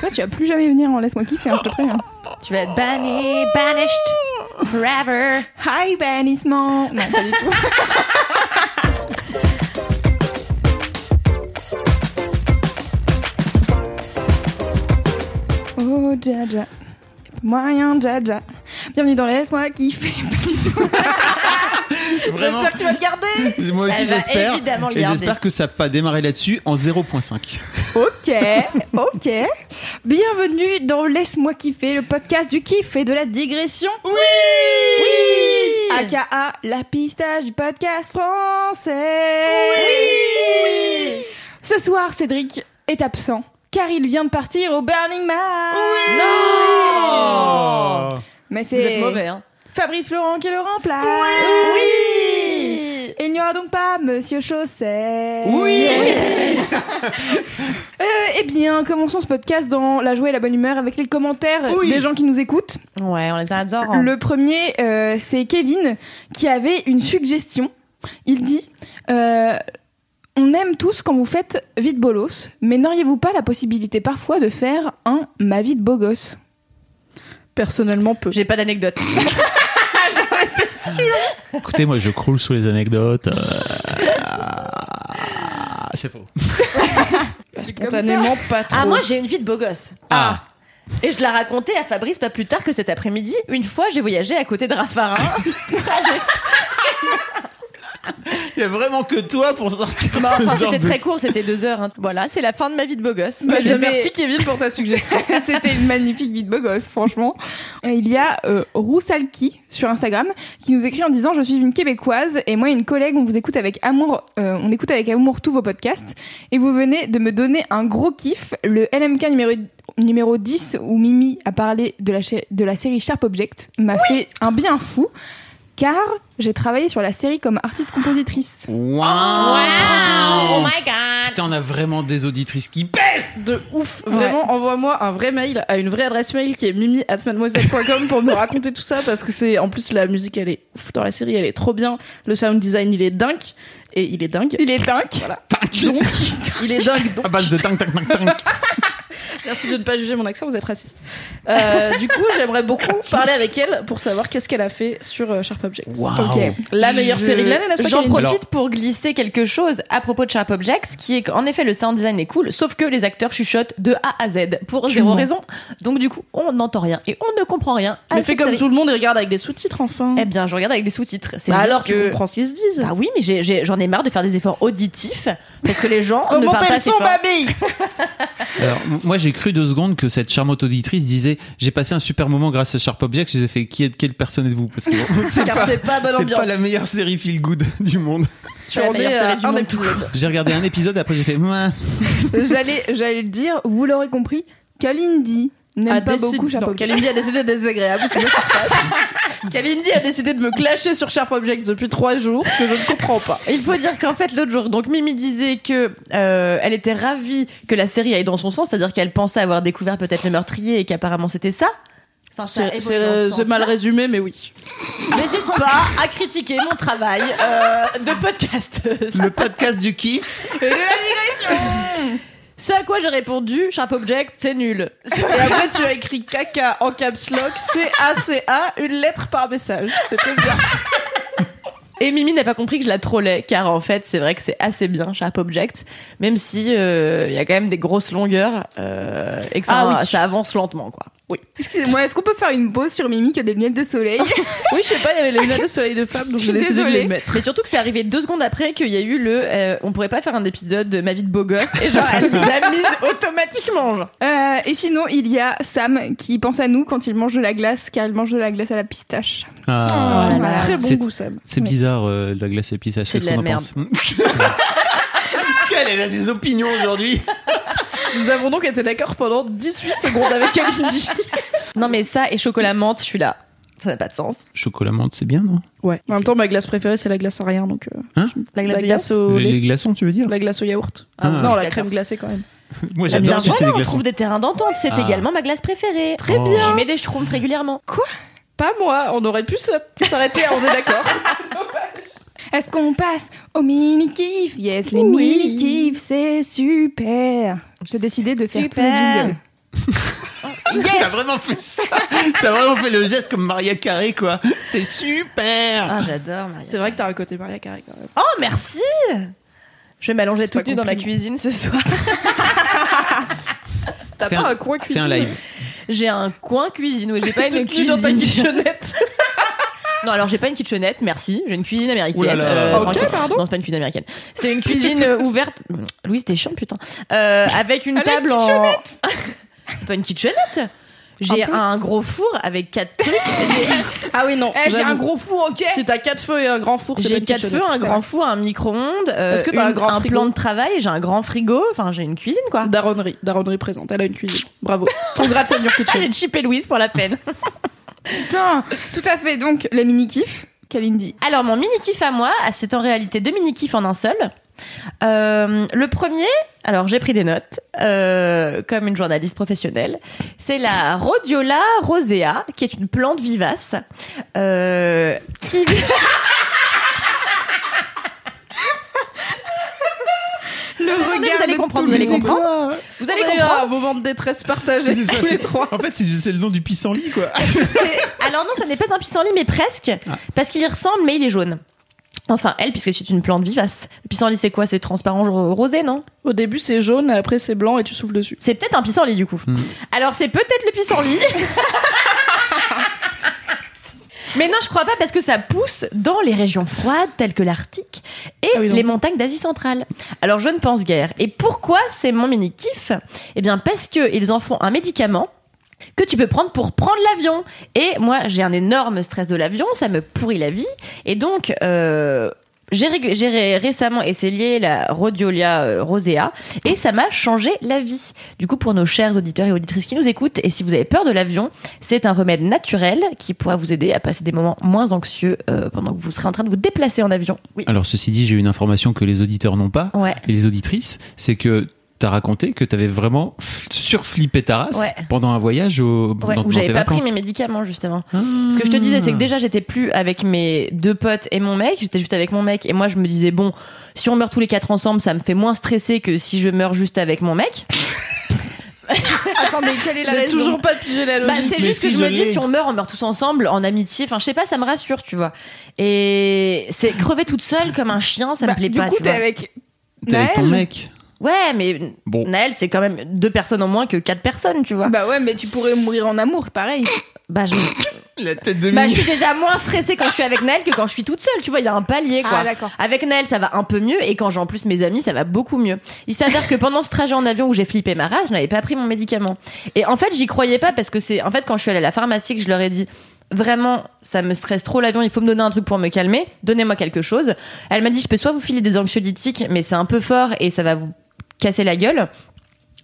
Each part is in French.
Toi, tu vas plus jamais venir en laisse-moi kiffer, hein, je te préviens. Tu vas être banni, banished forever. Hi, bannissement Non, pas du tout. Oh, Jaja. Moyen, Jaja. Bienvenue dans Laisse-moi kiffer. Vraiment. J'espère que tu vas le garder. Moi aussi Elle va j'espère. évidemment le Et garder. j'espère que ça n'a pas démarré là-dessus en 0.5. Ok, ok. Bienvenue dans Laisse-moi kiffer, le podcast du kiff et de la digression. Oui Oui AKA la pistache du podcast français. Oui Ce soir, Cédric est absent car il vient de partir au Burning Man. Non Mais Vous c'est êtes mauvais, hein. Fabrice Florent qui le remplace. Oui Et il n'y aura donc pas Monsieur Chausset. Oui Euh, eh bien, commençons ce podcast dans la joie et la bonne humeur avec les commentaires Oui. des gens qui nous écoutent. Ouais, on les adore. hein. Le premier, euh, c'est Kevin qui avait une suggestion. Il dit euh, On aime tous quand vous faites vite bolos, mais n'auriez-vous pas la possibilité parfois de faire un ma vie de beau gosse? Personnellement, peu. J'ai pas d'anecdote. Écoutez, moi je croule sous les anecdotes. euh, C'est faux. Spontanément, pas trop. Ah, moi j'ai une vie de beau gosse. Ah. Et je l'ai raconté à Fabrice pas plus tard que cet après-midi. Une fois, j'ai voyagé à côté de Raffarin. Il y a vraiment que toi pour sortir Bah, ce enfin, genre c'était de... très court, c'était deux heures. hein. Voilà, c'est la fin de ma vie de beau gosse. Bah, Je merci, Kevin pour ta suggestion. C'était une magnifique vie de beau gosse, franchement. Il y a euh, Roussalki sur Instagram qui nous écrit en disant Je suis une Québécoise et moi et une collègue, on vous écoute avec amour, euh, on écoute avec amour tous vos podcasts et vous venez de me donner un gros kiff. Le LMK numéro, numéro 10 où Mimi a parlé de la, de la série Sharp Object m'a fait un bien fou car j'ai travaillé sur la série comme artiste-compositrice. Waouh Oh my god Putain, on a vraiment des auditrices qui pèsent De ouf, vraiment, envoie-moi un vrai mail à une vraie adresse mail qui est mimi@mademoiselle.com pour me raconter tout ça parce que c'est en plus la musique elle est ouf dans la série, elle est trop bien, le sound design il est dingue et il est dingue. Il est dingue. Voilà. Donc, il est dingue. Donc, À base de tang tang tang tang. Merci de ne pas juger mon accent, vous êtes raciste. Euh, du coup, j'aimerais beaucoup parler avec elle pour savoir qu'est-ce qu'elle a fait sur euh, Sharp Objects. Ok. La meilleure Je- série de l'année, n'est-ce pas J'en profite Alors- pour glisser quelque chose à propos de Sharp Objects, qui est qu'en effet le sound design est cool, sauf que les acteurs chuchotent de A à Z pour zéro mens. raison. Donc du coup, on n'entend rien et on ne comprend rien. à Mais fais comme série. tout le monde et regarde avec des sous-titres enfin. Eh bien, je regarde avec des sous-titres. C'est Bah alors tu que- comprends ce qu'ils se disent. Bah oui, mais j'ai- j'ai- j'en ai, marre de faire des efforts auditifs parce que les gens ne parlent Remontez pas le assez son, mamie Alors, moi j'ai cru deux secondes que cette charmante auditrice disait J'ai passé un super moment grâce à Sharp Objects. Je les ai fait Qui est, quelle personne êtes-vous? Parce que bon, c'est pas, bonne la meilleure série feel good du monde. Tu la en meilleure es série à du un monde. épisode. J'ai regardé un épisode, après j'ai fait j'allais le dire, vous l'aurez compris, Kalindi n'aime a pas décidé- beaucoup Object. Kalindi a décidé d'être désagréable, c'est ce qui se passe. Kalindi a décidé de me clasher sur Sharp Objects depuis trois jours, ce que je ne comprends pas. Il faut dire qu'en fait l'autre jour, donc Mimi disait que euh, elle était ravie que la série aille dans son sens, c'est-à-dire qu'elle pensait avoir découvert peut-être le meurtrier et qu'apparemment c'était ça. Enfin, C'est ce c'est- c'est mal résumé, mais oui. N'hésite pas à critiquer mon travail euh, de podcasteuse. Le podcast du kiff. Ce à quoi j'ai répondu, Sharp Object, c'est nul. Et après, tu as écrit caca en caps lock, C-A-C-A, une lettre par message. C'était bien. Et Mimi n'a pas compris que je la trollais, car en fait, c'est vrai que c'est assez bien Sharp Object, même si euh, il y a quand même des grosses longueurs euh, et que ça, Ah oui. ça avance lentement, quoi. Oui. Excusez-moi, est-ce qu'on peut faire une pause sur Mimi qui a des lunettes de soleil Oui, je sais pas, il y avait les lunettes de soleil de femme, donc Je décidé de désolée. les mettre. Mais surtout que c'est arrivé deux secondes après qu'il y a eu le. euh, on pourrait pas faire un épisode de ma vie de beau gosse, et genre, elle nous a mise automatiquement, genre. Euh, Et sinon, il y a Sam qui pense à nous quand il mange de la glace, car il mange de la glace à la pistache. Ah. Oh là là. Très bon goût, Sam. C'est bizarre, euh, la glace épice. C'est de la merde. Elle, elle a des opinions aujourd'hui? Nous avons donc été d'accord pendant 18 secondes avec Kalindi. Non, mais ça et chocolat menthe, je suis là. Ça n'a pas de sens. Chocolat menthe, c'est bien, non? Ouais. En même temps, ma glace préférée, c'est la glace sans rien. Donc, euh, Hein? La glace, la au les, lait. les glaçons, tu veux dire? La glace au yaourt. Ah, non, la crème glacée quand même. Moi, bien, j'adore voilà, on glaçons. trouve des terrains d'entente. C'est Ah. également ma glace préférée. Très Oh. bien. J'y mets des schtroumpfs régulièrement. Pas moi, on aurait pu s'a- s'arrêter, on est d'accord. Est-ce qu'on passe au mini-kiff Yes, les Oui. mini-kiffs, c'est super. J'ai décidé de faire tous les Super. jingles. T'as vraiment fait ça T'as vraiment fait le geste comme Maria Carré, quoi. C'est super Ah, j'adore Maria. C'est vrai que t'as un côté Maria Carré quand même. Oh, merci Je vais m'allonger toute nue un dans ma compliment. cuisine ce soir. T'as Fais pas un- un coin Fais cuisine? un live. J'ai un coin cuisine, oui, j'ai pas une Toute nue dans ta cuisine. kitchenette. Non, alors j'ai pas une kitchenette, merci. J'ai une cuisine américaine. Là là. euh, Ok, tranquille. pardon. Non, c'est pas une cuisine américaine. C'est une cuisine euh, ouverte. Louise, t'es chiant, putain. Euh, avec une table en. c'est pas une kitchenette. J'ai Un peu. un, gros four avec quatre trucs. J'ai- Ah oui, non. Eh, j'ai un gros four, ok Si t'as quatre feux et un grand four, c'est pas J'ai une quatre feux, kitchenette. un grand four, un micro-ondes. euh, Est-ce que t'as un une- grand frigo plan de travail J'ai un grand frigo. Enfin, j'ai une cuisine, quoi. Daronnerie. Daronnerie présente. Elle a une cuisine. Bravo. Congrats on your kitchen. J'ai chippé Louise pour la peine. Putain, tout à fait. Donc, les mini-kiffs, Kalindi. Alors, mon mini-kiff à moi, c'est en réalité deux mini-kiffs en un seul. Euh, le premier, alors j'ai pris des notes, euh, comme une journaliste professionnelle, c'est la Rhodiola rosea, qui est une plante vivace, euh, qui... Vous allez comprendre, vous le allez comprendre. Vous allez comprendre. un moment de détresse partagée C'est ça, tous les c'est- trois. En fait, c'est le nom du pissenlit, quoi. Alors non, ça n'est pas un pissenlit, mais presque, Ah. parce qu'il y ressemble, mais il est jaune. Enfin, elle, puisque c'est une plante vivace. Le pissenlit, c'est quoi? C'est transparent ro- rosé, non? Au début, c'est jaune, après, c'est blanc et tu souffles dessus. C'est peut-être un pissenlit du coup. Hmm. Alors c'est peut-être le pissenlit. Mais non, je crois pas parce que ça pousse dans les régions froides telles que l'Arctique et Ah oui, les montagnes d'Asie centrale. Alors je ne pense guère. Et pourquoi c'est mon mini kiff Eh bien parce que ils en font un médicament que tu peux prendre pour prendre l'avion. Et moi, j'ai un énorme stress de l'avion, ça me pourrit la vie. Et donc, euh, j'ai ré- récemment essayé la Rhodiola euh, rosea et ça m'a changé la vie. Du coup, pour nos chers auditeurs et auditrices qui nous écoutent, et si vous avez peur de l'avion, c'est un remède naturel qui pourra vous aider à passer des moments moins anxieux euh, pendant que vous serez en train de vous déplacer en avion. Oui. Alors, ceci dit, j'ai une information que les auditeurs n'ont pas, Ouais. et les auditrices, c'est que t'as raconté que t'avais vraiment surflippé ta race Ouais. pendant un voyage au, Ouais, dans, où j'avais pas vacances. pris mes médicaments justement. Ce que je te disais, c'est que déjà j'étais plus avec mes deux potes et mon mec, j'étais juste avec mon mec et moi je me disais bon, si on meurt tous les quatre ensemble, ça me fait moins stresser que si je meurs juste avec mon mec. Attendez, quelle est la J'ai raison toujours pas pigé la Bah, logique. c'est juste si que je je me dis si on meurt, on meurt tous ensemble en amitié. Enfin, je sais pas, ça me rassure, tu vois. Et c'est crever toute seule comme un chien, ça Bah, me plaît Du pas. coup, tu t'es vois. avec T'es avec ton mec. Ouais, mais Bon. Naël, c'est quand même deux personnes en moins que quatre personnes, tu vois. Bah ouais, mais tu pourrais mourir en amour, c'est pareil. Bah, je, La tête de bah, je suis déjà moins stressée quand je suis avec Naël que quand je suis toute seule, tu vois. Il y a un palier, quoi. Ah, d'accord. Avec Naël, ça va un peu mieux, et quand j'ai en plus mes amis, ça va beaucoup mieux. Il s'avère que pendant ce trajet en avion où j'ai flippé ma race, je n'avais pas pris mon médicament. Et en fait, j'y croyais pas parce que c'est, en fait, quand je suis allée à la pharmacie, que je leur ai dit, vraiment, ça me stresse trop l'avion, il faut me donner un truc pour me calmer, donnez-moi quelque chose. Elle m'a dit, je peux soit vous filer des anxiolytiques, mais c'est un peu fort et ça va vous casser la gueule.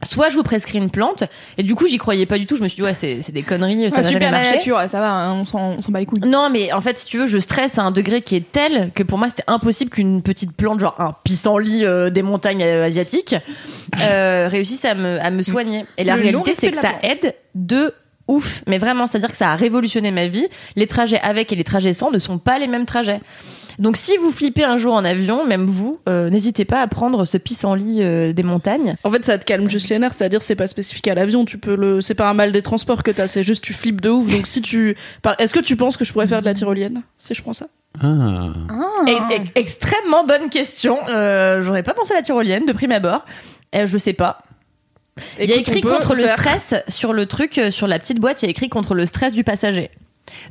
Soit je vous prescris une plante, et du coup j'y croyais pas du tout. Je me suis dit ouais c'est c'est des conneries, ça va jamais super la nature, ça va, hein, on s'en on s'en bat les couilles. Non, mais en fait, si tu veux, je stresse à un degré qui est tel que pour moi, c'était impossible qu'une petite plante, genre un pissenlit euh, des montagnes euh, asiatiques, euh, réussisse à me, à me soigner. Et la Le réalité, c'est que ça aide de ouf. Mais vraiment, c'est-à-dire que ça a révolutionné ma vie. Les trajets avec et les trajets sans ne sont pas les mêmes trajets. Donc si vous flippez un jour en avion, même vous, euh, n'hésitez pas à prendre ce pissenlit euh, des montagnes. En fait, ça te calme juste les nerfs, c'est-à-dire c'est pas spécifique à l'avion. Tu peux le, c'est pas un mal des transports que t'as, c'est juste tu flippes de ouf. Donc si tu, est-ce que tu penses que je pourrais faire de la tyrolienne si je prends ça? Ah. Ah. Extrêmement bonne question. Euh, J'aurais pas pensé à la tyrolienne de prime abord. Euh, je sais pas. Il y a écrit contre le faire- stress sur le truc, sur la petite boîte, il y a écrit contre le stress du passager.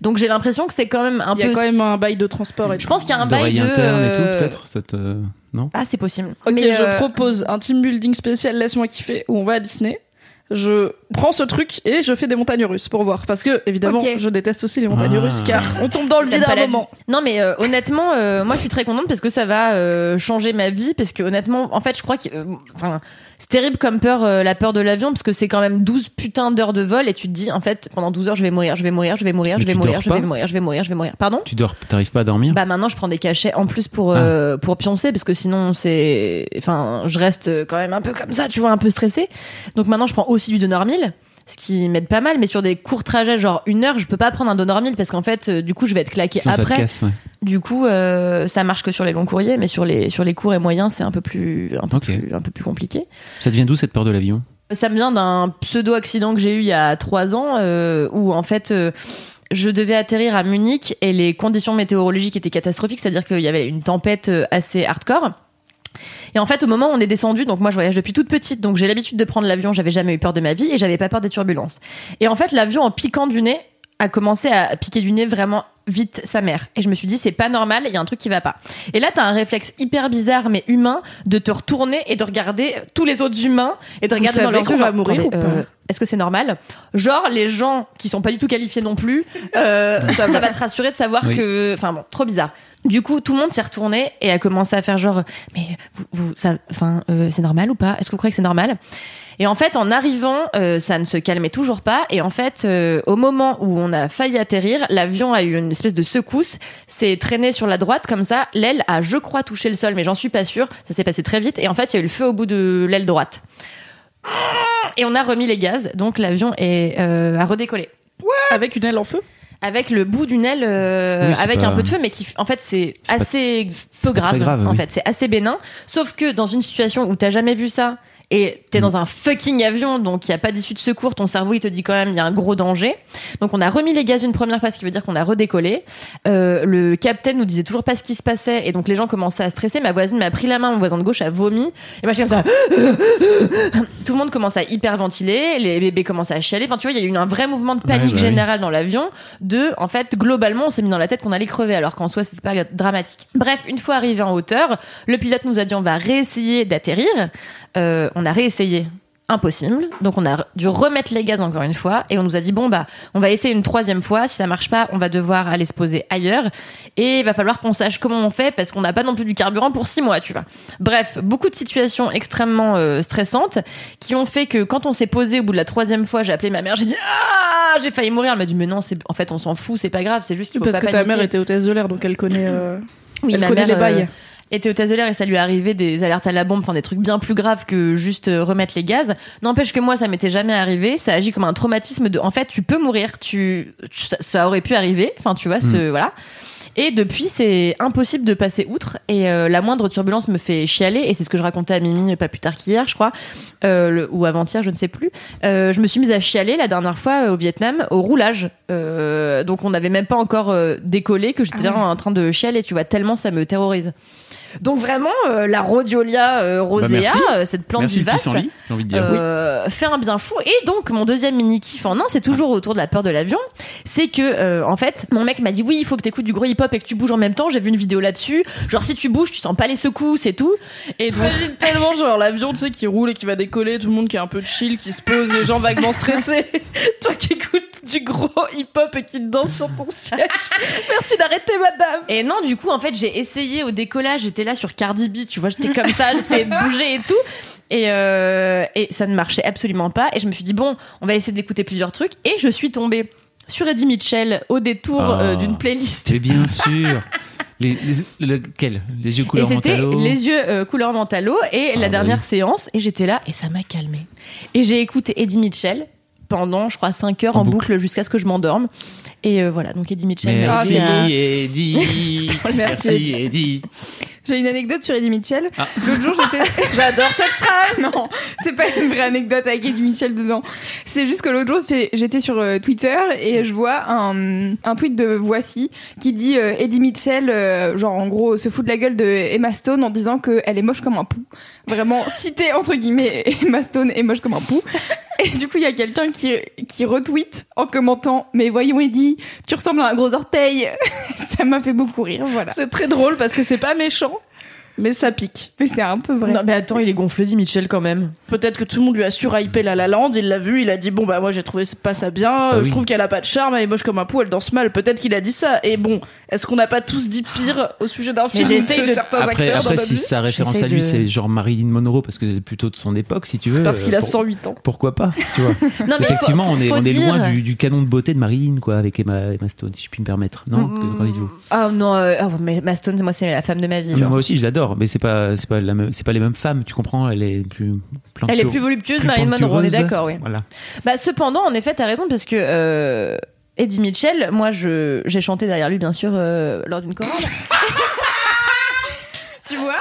Donc j'ai l'impression que c'est quand même un Il y a peu. quand même un bail de transport. Et Je pense qu'il y a un bail de. interne et tout, euh, peut-être ça te- Non Ah, c'est possible. Ok, Mais, je euh, propose un team building spécial Laisse-moi kiffer où on va à Disney je prends ce truc et je fais des montagnes russes pour voir. Parce que, évidemment, je déteste aussi les montagnes Ah. russes car on tombe dans le vide à un moment. vie. Non, mais euh, honnêtement, euh, moi je suis très contente parce que ça va euh, changer ma vie. Parce que honnêtement, en fait, je crois que. euh, Enfin, c'est terrible comme peur, euh, la peur de l'avion, parce que c'est quand même 12 putains d'heures de vol et tu te dis, en fait, pendant 12 heures, je vais mourir, je vais mourir, je vais mourir, Mais je vais mourir, je vais mourir, je vais mourir, je vais mourir. Pardon? Tu dors, t'arrives pas à dormir? Bah maintenant, je prends des cachets en plus pour, euh, pour pioncer, parce que sinon, c'est. Enfin, je reste quand même un peu comme ça, tu vois, un peu stressée. Donc maintenant, je prends aussi du Donormil. Ce qui m'aide pas mal, mais sur des courts trajets, genre une heure, je peux pas prendre un Donormil parce qu'en fait, euh, du coup, je vais être claqué Sinon, ça te après. casse, ouais. Du coup, euh, ça marche que sur les longs courriers, mais sur les sur les courts et moyens, c'est un peu plus un peu Ok. plus un peu plus compliqué. Ça devient d'où cette peur de l'avion? Ça me vient d'un pseudo accident que j'ai eu il y a trois ans, euh, où en fait. euh, je devais atterrir à Munich et les conditions météorologiques étaient catastrophiques, c'est-à-dire qu'il y avait une tempête euh, assez hardcore. Et en fait, au moment où on est descendu, donc moi je voyage depuis toute petite, donc j'ai l'habitude de prendre l'avion, j'avais jamais eu peur de ma vie et j'avais pas peur des turbulences. Et en fait, l'avion en piquant du nez a commencé à piquer du nez vraiment vite sa mère. Et je me suis dit, c'est pas normal, il y a un truc qui va pas. Et là, t'as un réflexe hyper bizarre mais humain de te retourner et de regarder tous les autres humains et de Vous regarder dans leur yeux, va mourir attendez, ou pas euh, Est-ce que c'est normal? Genre, les gens qui sont pas du tout qualifiés non plus, euh, ça, va te rassurer de savoir Oui. que. Enfin bon, trop bizarre. Du coup, tout le monde s'est retourné et a commencé à faire genre, mais vous, vous ça, enfin, euh, c'est normal ou pas? Est-ce que vous croyez que c'est normal? Et en fait, en arrivant, euh, ça ne se calmait toujours pas. Et en fait, euh, au moment où on a failli atterrir, l'avion a eu une espèce de secousse, s'est traîné sur la droite comme ça. L'aile a, je crois, touché le sol, mais j'en suis pas sûre. Ça s'est passé très vite. Et en fait, il y a eu le feu au bout de l'aile droite. Et on a remis les gaz, donc l'avion est euh, a redécollé Avec une aile en feu? Avec le bout d'une aile euh, Oui, avec pas- un peu de feu mais qui en fait c'est assez pas grave, en oui. fait c'est assez bénin sauf que dans une situation où t'as jamais vu ça et t'es Mm. dans un fucking avion donc il y a pas d'issue de secours ton cerveau il te dit quand même il y a un gros danger donc on a remis les gaz une première fois ce qui veut dire qu'on a redécollé Euh, le capitaine nous disait toujours pas ce qui se passait et donc les gens commençaient à stresser ma voisine m'a pris la main mon voisin de gauche a vomi et moi je suis comme ça tout le monde commence à hyperventiler, les bébés commencent à chialer. Enfin, tu vois, il y a eu un vrai mouvement de panique Ouais, bah oui. générale dans l'avion. De, en fait, globalement, on s'est mis dans la tête qu'on allait crever, alors qu'en soi, c'était pas dramatique. Bref, une fois arrivé en hauteur, le pilote nous a dit on va réessayer d'atterrir. Euh, on a réessayé. Impossible. Donc on a dû remettre les gaz encore une fois et on nous a dit bon bah on va essayer une troisième fois. Si ça marche pas, on va devoir aller se poser ailleurs et il va falloir qu'on sache comment on fait parce qu'on n'a pas non plus du carburant pour six mois, tu vois. Bref, beaucoup de situations extrêmement euh, stressantes qui ont fait que quand on s'est posé au bout de la troisième fois, j'ai appelé ma mère, j'ai dit ah, j'ai failli mourir. Elle m'a dit mais non, c'est en fait on s'en fout, c'est pas grave, c'est juste qu'il faut Parce pas que ta mère était hôtesse de l'air, donc elle connaît, euh, Oui, elle ma connaît mère, les bails. euh, était hôtesse de l'air et ça lui est arrivé des alertes à la bombe, enfin des trucs bien plus graves que juste euh, remettre les gaz. N'empêche que moi, ça m'était jamais arrivé. Ça agit comme un traumatisme de, en fait, tu peux mourir, tu, ça, aurait pu arriver. Enfin, tu vois, ce, voilà. Et depuis, c'est impossible de passer outre. Et euh, la moindre turbulence me fait chialer. Et c'est ce que je racontais à Mimi pas plus tard qu'hier, je crois, euh, le- ou avant-hier, je ne sais plus. Euh, je me suis mise à chialer la dernière fois euh, au Vietnam au roulage. Euh, donc on n'avait même pas encore euh, décollé que j'étais là en train de chialer. Tu vois, tellement ça me terrorise. Donc vraiment, euh, la rhodiolia euh, rosea, merci. euh, cette plante Merci vivace, pissenlit, j'ai envie de dire. euh, fait un bien fou. Et donc, mon deuxième mini kiff en un, c'est toujours autour de la peur de l'avion. C'est que, euh, en fait, mon mec m'a dit oui, il faut que t'écoutes du gros hip-hop et que tu bouges en même temps. J'ai vu une vidéo là-dessus. Genre, si tu bouges, tu sens pas les secousses et tout. Et donc, J'imagine tellement genre l'avion tu sais qui roule et qui va décoller, tout le monde qui est un peu chill, qui se pose, les gens vaguement stressés. Toi qui écoutes du gros hip-hop et qui danse sur ton siège. Merci d'arrêter madame. Et non, du coup, en fait, j'ai essayé au décollage, j'étais là sur Cardi B, tu vois, j'étais comme ça, j'essayais de bouger et tout. Et, euh, et ça ne marchait absolument pas. Et je me suis dit, bon, on va essayer d'écouter plusieurs trucs. Et je suis tombée sur Eddie Mitchell au détour Ah. euh, d'une playlist. Mais bien sûr. Les, les, lequel Les yeux Et couleur c'était mentalo? les yeux euh, couleur mentalo et Ah, la bah dernière oui. séance et j'étais là et ça m'a calmée. Et j'ai écouté Eddie Mitchell pendant je crois 5 heures en, En boucle, boucle. jusqu'à ce que je m'endorme. Et euh, voilà, donc Eddie Mitchell. Merci à- Eddie. Merci Eddie. J'ai une anecdote sur Eddie Mitchell. Ah. L'autre jour, j'étais. J'adore cette phrase Non, c'est pas une vraie anecdote avec Eddie Mitchell dedans. C'est juste que l'autre jour, j'étais sur euh, Twitter et je vois un, un tweet de Voici qui dit euh, Eddie Mitchell, euh, genre en gros, se fout de la gueule de Emma Stone en disant qu'elle est moche comme un pou. Vraiment, cité entre guillemets, Emma Stone est moche comme un pou. Et du coup, il y a quelqu'un qui, qui retweet en commentant Mais voyons, Eddie, tu ressembles à un gros orteil. Ça m'a fait beaucoup rire, voilà. C'est très drôle parce que c'est pas méchant. Mais ça pique. Mais c'est un peu vrai. Non, mais attends, il est gonflé, dit Mitchell, quand même. Peut-être que tout le monde lui a surhypé La La Land, il l'a vu, il a dit bon bah moi j'ai trouvé pas ça bien, euh, oui. je trouve qu'elle a pas de charme, elle est moche comme un pou, elle danse mal. Peut-être qu'il a dit ça. Et bon, est-ce qu'on n'a pas tous dit pire au sujet d'un film j'essaye de de- certains Après, acteurs après si sa référence à lui, de- c'est genre Marilyn Monroe, parce que c'est plutôt de son époque, si tu veux. Parce qu'il euh, a pour- 108 ans. Pourquoi pas, tu vois. Non, mais Effectivement, faut- on est, on est dire- loin du, du canon de beauté de Marilyn, quoi, avec Emma, Emma Stone, si je puis me permettre. Non Mm, Ah non, euh, ah, mais Maston, moi, c'est la femme de ma vie. Moi aussi, je l'adore, mais c'est pas, c'est pas, la même- c'est pas les mêmes femmes, tu comprends Elle est plus. Elle est plus voluptueuse, Marilyn Monroe, on est d'accord, oui. Voilà. Bah, cependant, en effet, t'as raison, parce que euh, Eddie Mitchell, moi, je, j'ai chanté derrière lui, bien sûr, euh, lors d'une chorale. Tu vois?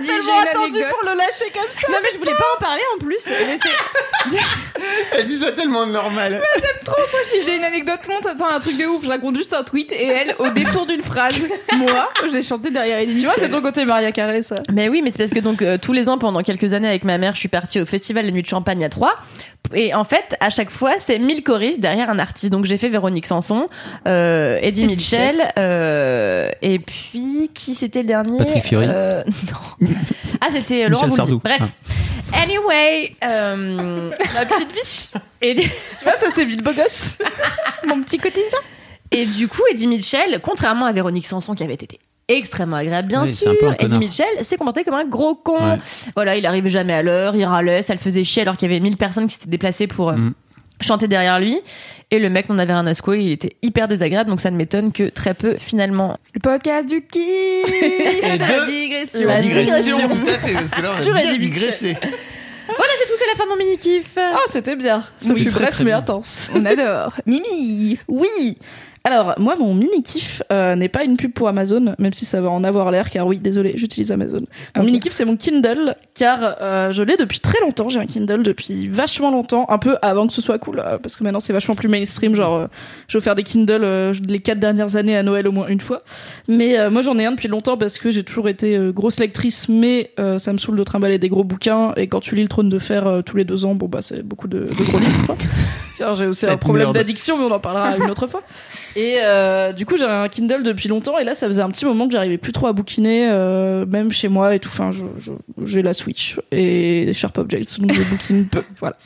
J'ai Tellement une attendu anecdote. pour le lâcher comme ça. non, mais je voulais pas en parler en plus. Elle dit ça tellement normal. Moi j'ai- j'ai une anecdote, tout le monde s'attend à un truc de ouf. Je raconte juste un tweet et elle, au détour d'une phrase, moi j'ai chanté derrière Eddie Tu vois, c'est ton côté Maria Carré ça. Mais oui, mais c'est parce que donc euh, tous les ans pendant quelques années avec ma mère, je suis partie au festival des nuits de Champagne à Troyes. Et en fait, à chaque fois, c'est 1000 choristes derrière un artiste. Donc j'ai fait Véronique Sanson, euh, Eddie Mitchell, euh, et puis qui c'était le dernier? Patrick Fiori. Euh, Non. Ah, c'était Laurent Voulzy. Sardou. Bref. Anyway, euh, ma petite vie. Et, Tu vois, ça c'est vite beau gosse. Mon petit quotidien. et du coup, Eddie Mitchell, contrairement à Véronique Sanson qui avait été extrêmement agréable, bien Oui, sûr, un peu un Eddie. Mitchell s'est comporté comme un gros con. Ouais. Voilà, il arrivait jamais à l'heure, il râlait, ça le faisait chier alors qu'il y avait 1000 personnes qui s'étaient déplacées pour euh, Mm. Chanter derrière lui. Et le mec n'en avait rien à secouer, il était hyper désagréable, donc ça ne m'étonne que très peu finalement. Le podcast du kiff Et de la digression. La digression. tout à fait, parce que là, Sur Eddie Mitchell. Voilà, c'est tout, c'est la fin de mon mini-kiff. Ah, c'était bien. Ça Oui, fut très, bref très mais bien. intense. On adore. Mimi Oui. Alors, moi, mon mini-kiff euh, n'est pas une pub pour Amazon, même si ça va en avoir l'air, car oui, désolé, j'utilise Amazon. Mon mini-kiff, c'est mon Kindle, car euh, je l'ai depuis très longtemps. J'ai un Kindle depuis vachement longtemps, un peu avant que ce soit cool, euh, parce que maintenant c'est vachement plus mainstream. Genre, j'ai offert des Kindle les quatre dernières années à Noël au moins une fois. Mais moi, j'en ai un depuis longtemps parce que j'ai toujours été grosse lectrice, mais ça me saoule de trimballer des gros bouquins. Et quand tu lis le Trône de Fer tous les deux ans, bon, bah, c'est beaucoup de, de gros livres, j'ai aussi un problème d'addiction, mais on en parlera une autre fois. Et euh, du coup, j'avais un Kindle depuis longtemps, et là, ça faisait un petit moment que j'arrivais plus trop à bouquiner, euh, même chez moi et tout. Enfin, j'ai la Switch et Sharp Objects, donc je bouquine peu. Voilà.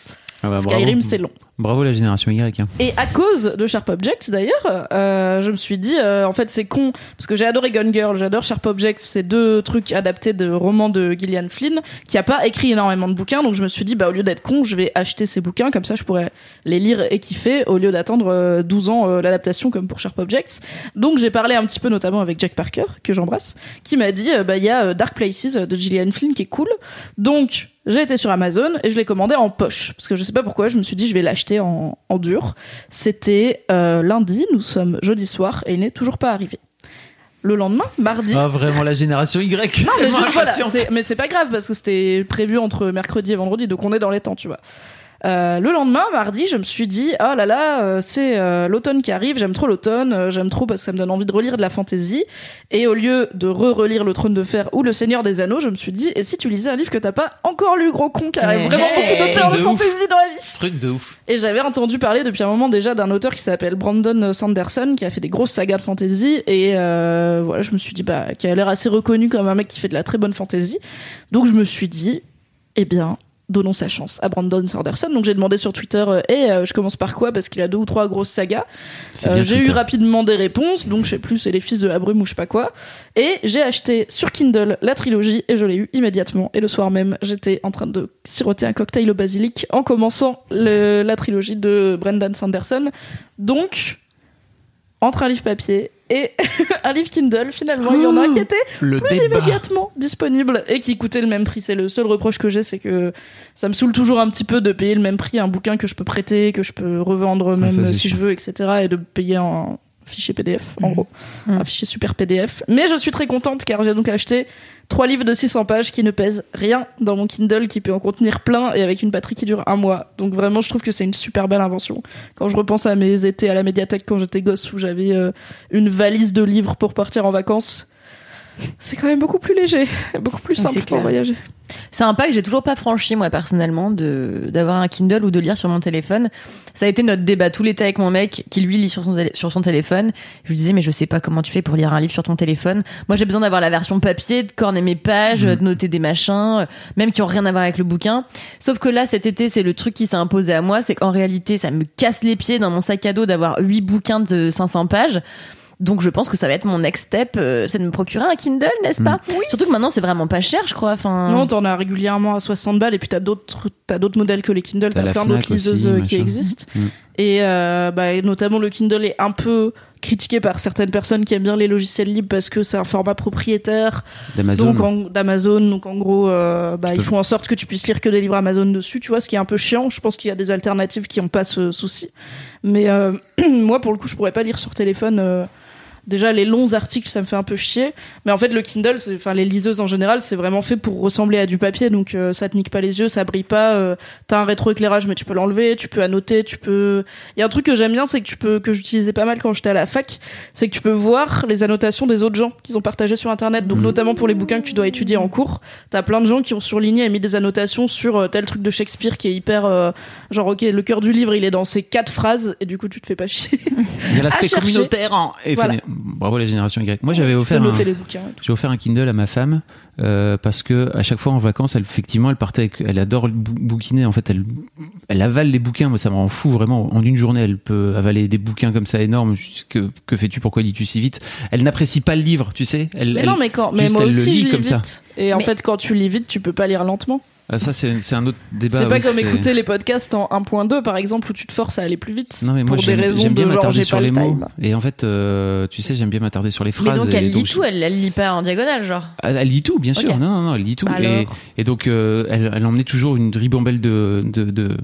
Ah bah, Skyrim, c'est long. Bravo la génération Y. Et à cause de Sharp Objects d'ailleurs, euh, je me suis dit, euh, en fait c'est con, parce que j'ai adoré Gun Girl, j'adore Sharp Objects, c'est deux trucs adaptés de romans de Gillian Flynn, qui a pas écrit énormément de bouquins, donc je me suis dit, bah au lieu d'être con, je vais acheter ces bouquins, comme ça je pourrais les lire et kiffer, au lieu d'attendre euh, 12 ans euh, l'adaptation comme pour Sharp Objects. Donc j'ai parlé un petit peu notamment avec Jack Parker, que j'embrasse, qui m'a dit, bah il y a Dark Places de Gillian Flynn qui est cool, donc j'ai été sur Amazon et je l'ai commandé en poche parce que je sais pas pourquoi je me suis dit je vais l'acheter en, en dur. C'était euh, lundi, nous sommes jeudi soir et il n'est toujours pas arrivé. Le lendemain, mardi. Ah, vraiment la génération Y. non mais juste voilà, mais c'est pas grave parce que c'était prévu entre mercredi et vendredi donc on est dans les temps, tu vois. Euh, le lendemain, mardi, je me suis dit oh là là, euh, c'est euh, l'automne qui arrive, j'aime trop l'automne, j'aime trop parce que ça me donne envie de relire de la fantaisie. Et au lieu de re-relire Le Trône de Fer ou Le Seigneur des Anneaux, je me suis dit et si tu lisais un livre que t'as pas encore lu, gros con, car il y a Hey. vraiment beaucoup d'auteurs de De fantaisie dans la vie. Truc de ouf. Et j'avais entendu parler depuis un moment déjà d'un auteur qui s'appelle Brandon Sanderson, qui a fait des grosses sagas de fantasy. Et voilà, je me suis dit, bah, qui a l'air assez reconnu comme un mec qui fait de la très bonne fantasy. Donc je me suis dit, eh bien, donnons sa chance à Brandon Sanderson. Donc j'ai demandé sur Twitter, euh, et je commence par quoi? Parce qu'il a deux ou trois grosses sagas. Euh, j'ai eu rapidement des réponses, donc je sais plus, c'est les fils de la brume ou je sais pas quoi. Et j'ai acheté sur Kindle la trilogie et je l'ai eu immédiatement. Et le soir même, j'étais en train de siroter un cocktail au basilic en commençant le- la trilogie de Brendan Sanderson. Donc, entre un livre papier et un livre Kindle, finalement, il y en a un qui était Le plus débat. immédiatement disponible et qui coûtait le même prix. C'est le seul reproche que j'ai, c'est que ça me saoule toujours un petit peu de payer le même prix un bouquin que je peux prêter, que je peux revendre même ça, c'est si sûr. je veux, etc. et de payer un fichier PDF, en Mhm. gros. Mhm. Un fichier super PDF. Mais je suis très contente car j'ai donc acheté trois livres de 600 pages qui ne pèsent rien dans mon Kindle, qui peut en contenir plein et avec une batterie qui dure un mois. Donc vraiment, je trouve que c'est une super belle invention. Quand je repense à mes étés à la médiathèque quand j'étais gosse où j'avais euh, une valise de livres pour partir en vacances, c'est quand même beaucoup plus léger, beaucoup plus Ouais, simple pour voyager. C'est un pas que j'ai toujours pas franchi, moi, personnellement, de, d'avoir un Kindle ou de lire sur mon téléphone. Ça a été notre débat tout l'été avec mon mec, qui lui lit sur son, sur son téléphone. Je lui disais, mais je sais pas comment tu fais pour lire un livre sur ton téléphone. Moi, j'ai besoin d'avoir la version papier, de corner mes pages, de noter des machins, euh, même qui ont rien à voir avec le bouquin. Sauf que là, cet été, c'est le truc qui s'est imposé à moi, c'est qu'en réalité, ça me casse les pieds dans mon sac à dos d'avoir huit bouquins de 500 pages. Donc je pense que ça va être mon next step, euh, c'est de me procurer un Kindle, n'est-ce pas Surtout que maintenant c'est vraiment pas cher, je crois. Enfin, Non, t'en as régulièrement à 60 balles et puis t'as d'autres, t'as d'autres modèles que les Kindle, T'as plein d'autres liseuses aussi, euh, qui existent. Mm. Et euh, bah, et notamment le Kindle est un peu critiqué par certaines personnes qui aiment bien les logiciels libres parce que c'est un format propriétaire D'Amazon. donc en- d'Amazon donc en gros euh, bah, ils font en sorte que tu puisses lire que des livres Amazon dessus tu vois ce qui est un peu chiant je pense qu'il y a des alternatives qui ont pas ce souci mais euh, moi pour le coup je pourrais pas lire sur téléphone Déjà, les longs articles, ça me fait un peu chier. Mais en fait, le Kindle, enfin, les liseuses en général, c'est vraiment fait pour ressembler à du papier. Donc, euh, ça te nique pas les yeux, ça brille pas. euh, T'as un rétroéclairage, mais tu peux l'enlever. Tu peux annoter, tu peux. Il y a un truc que j'aime bien, c'est que tu peux, que j'utilisais pas mal quand j'étais à la fac, c'est que tu peux voir les annotations des autres gens qu'ils ont partagées sur Internet. Donc, notamment pour les bouquins que tu dois étudier en cours, t'as plein de gens qui ont surligné et mis des annotations sur euh, tel truc de Shakespeare qui est hyper, euh, genre, ok, le cœur du livre, il est dans ces quatre phrases, et du coup, tu te fais pas chier. Il y a l'aspect communautaire. En... et Voilà. Bravo la génération Y. Moi, j'avais offert un, j'ai offert un Kindle à ma femme euh, parce que à chaque fois en vacances, elle effectivement, elle partait avec, elle adore le bou- bouquiner. En fait, elle, elle avale les bouquins. Moi, ça me rend fou vraiment. En une journée, elle peut avaler des bouquins comme ça énormes. Que, que fais-tu? Pourquoi lis-tu si vite? Elle n'apprécie pas le livre, tu sais. Elle, Mais elle- non, mais quand, mais moi aussi je lis comme vite. ça. Et en Mais- fait, quand tu lis vite, tu peux pas lire lentement. Ah, ça, c'est un autre débat. c'est pas oui, comme écouter les podcasts en 1.2 par exemple où tu te forces à aller plus vite. Non, mais moi, pour des j'aime raisons bien de genre j'ai pas les le mots. Et en fait, euh, tu sais, j'aime bien m'attarder sur les mais phrases. donc et elle lit donc, tout, elle, elle lit pas en diagonale, genre. Elle, elle lit tout, bien sûr. Non, non, non, elle lit tout. Et, donc, euh, elle, elle emmenait toujours une ribambelle de, de, de,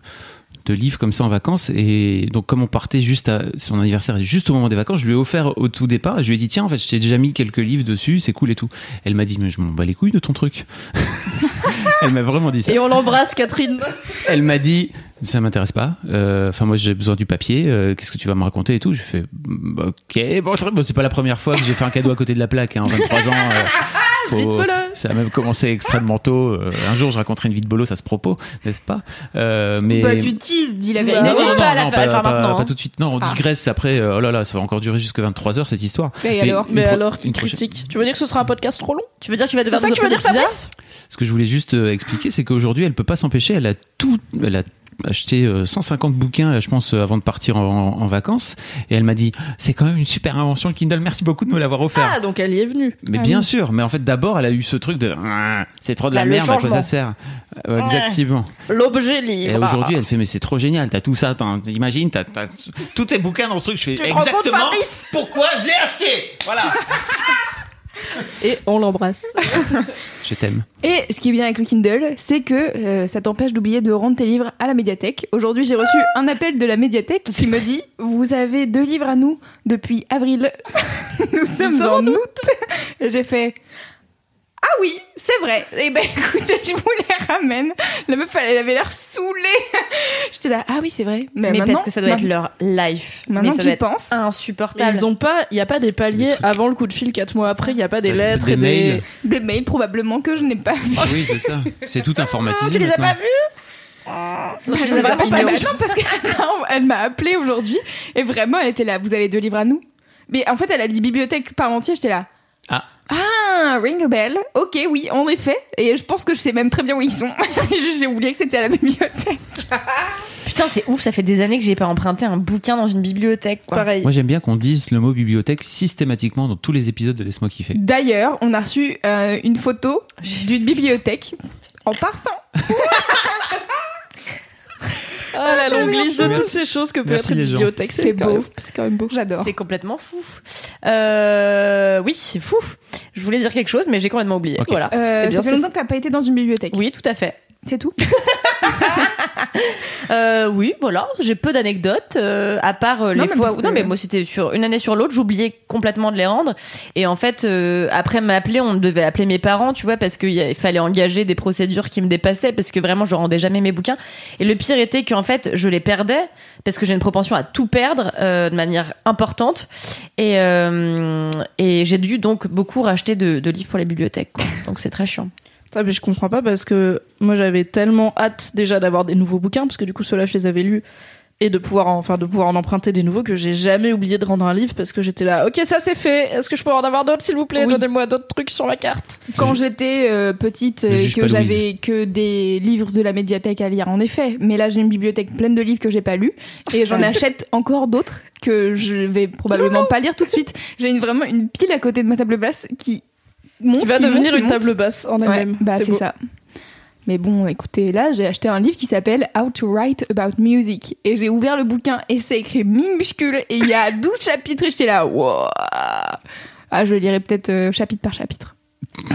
de livres comme ça en vacances. Et donc, comme on partait juste à son anniversaire, juste au moment des vacances, je lui ai offert au tout départ. Et je lui ai dit, tiens, en fait, je t'ai déjà mis quelques livres dessus, c'est cool et tout. Elle m'a dit, mais je m'en bats les couilles de ton truc. elle m'a vraiment dit ça. Et on l'embrasse, Catherine. Elle m'a dit, ça m'intéresse pas. Euh, Enfin, moi, j'ai besoin du papier. Euh, Qu'est-ce que tu vas me raconter et tout Je fais, bah, ok. Bon, bon, c'est pas la première fois que j'ai fait un cadeau à côté de la plaque. Hein, 23 ans. euh, faut- ça a même commencé extrêmement tôt. Euh, un jour, je raconterai une vie de bolo, ça se propos, n'est-ce pas Euh, Mais Bah, tu teases, dis la vérité. N'hésite non, pas à non, la non, faire, à le faire pas, maintenant, pas tout de suite. Non, on Ah. digresse après. euh, oh là là, ça va encore durer jusque 23 heures cette histoire. Et Mais alors une Mais pro- alors, une qui prochaine- critique Tu veux dire que ce sera un podcast trop long? Tu veux dire que tu vas C'est devoir ça nous que tu veux dire, Fabrice? Ce que je voulais juste euh, expliquer, c'est qu'aujourd'hui, elle peut pas s'empêcher. Elle a tout, elle a acheté euh, 150 bouquins, là, je pense, euh, avant de partir en, en vacances. Et elle m'a dit, c'est quand même une super invention le Kindle. Merci beaucoup de me l'avoir offert. Ah, donc elle y est venue. Mais Ah bien oui. sûr, mais en fait d'abord elle a eu ce truc de Ah, c'est trop de la Bah, merde, à quoi ça sert Euh, Exactement. L'objet Et livre. aujourd'hui elle fait mais c'est trop génial, t'as tout ça, t'imagines, t'as, tous tes bouquins dans ce truc, je fais Tu exactement pourquoi je l'ai acheté. Voilà. Et on l'embrasse. je t'aime. Et ce qui est bien avec le Kindle, c'est que euh, ça t'empêche d'oublier de rendre tes livres à la médiathèque. Aujourd'hui, j'ai reçu un appel de la médiathèque qui me dit Vous avez deux livres à nous depuis avril. nous sommes sommes en août. Et j'ai fait Ah oui, c'est vrai. Et ben écoutez, je vous les ramène. La meuf, elle avait l'air saoulée. J'étais là Ah oui, c'est vrai. Mais, maintenant- parce que ça doit être leur life. Maintenant mais ça que doit j'y être pense. insupportable. Ils ont pas, il y a pas des paliers Des avant le coup de fil 4 mois après, il y a pas des Des- lettres des et des. mails. Des mails probablement que je n'ai pas vus. oui c'est ça, c'est tout informatisé. Tu les as maintenant. pas vus ignorés. non, parce qu'elle m'a- elle m'a appelé aujourd'hui et vraiment elle était là. Vous avez deux livres à nous Mais en fait, elle a dit bibliothèque par entier. J'étais là. Ah. Ah, ring a bell. Ok, oui, en effet. Et je pense que je sais même très bien où ils sont. J'ai oublié que c'était à la bibliothèque. Putain, c'est ouf, ça fait des années que j'ai pas emprunté un bouquin dans une bibliothèque. Quoi. Pareil. Moi j'aime bien qu'on dise le mot bibliothèque systématiquement dans tous les épisodes de Laisse-moi kiffer. D'ailleurs, on a reçu euh, une photo d'une bibliothèque en parfum. Ah, la longue liste de toutes ces choses que peut Merci être une les gens. bibliothèque. C'est beau. C'est quand même beau. J'adore. C'est complètement fou. Euh, oui, c'est fou. Je voulais dire quelque chose, mais j'ai complètement oublié. Ok. Voilà. Euh, Eh bien, ça fait c'est longtemps que t'as pas été dans une bibliothèque. Oui, tout à fait. C'est tout. Euh, oui, voilà, j'ai peu d'anecdotes, euh, à part euh, les Non, fois où... Non, mais moi, c'était sur une année sur l'autre, j'oubliais complètement de les rendre. Et en fait, euh, après m'appeler, on devait appeler mes parents, tu vois, parce qu'il fallait engager des procédures qui me dépassaient, parce que vraiment, je rendais jamais mes bouquins. Et le pire était qu'en fait, je les perdais, parce que j'ai une propension à tout perdre euh, de manière importante. Et, euh, et j'ai dû donc beaucoup racheter de, de livres pour les bibliothèques, quoi. Donc c'est très chiant. Putain, mais je comprends pas parce que moi j'avais tellement hâte déjà d'avoir des nouveaux bouquins parce que du coup ceux-là je les avais lus et de pouvoir en, enfin de pouvoir en emprunter des nouveaux que j'ai jamais oublié de rendre un livre parce que j'étais là ok ça c'est fait. Est-ce que je peux en avoir d'autres s'il vous plaît? Oui. donnez-moi d'autres trucs sur la carte. Quand j'étais euh, petite, euh, que j'avais que des livres de la médiathèque à lire, en effet. Mais là, j'ai une bibliothèque pleine de livres que j'ai pas lus et j'en achète encore d'autres que je vais probablement pas lire tout de suite. J'ai une, vraiment une pile à côté de ma table basse qui monte, qui va qui devenir une monte. table basse en Ouais, elle-même bah c'est ça. Mais bon, écoutez, là, j'ai acheté un livre qui s'appelle How to Write About Music. Et j'ai ouvert le bouquin et c'est écrit minuscule et il y a 12 chapitres et j'étais là, wow. Ah, je lirai peut-être euh, chapitre par chapitre.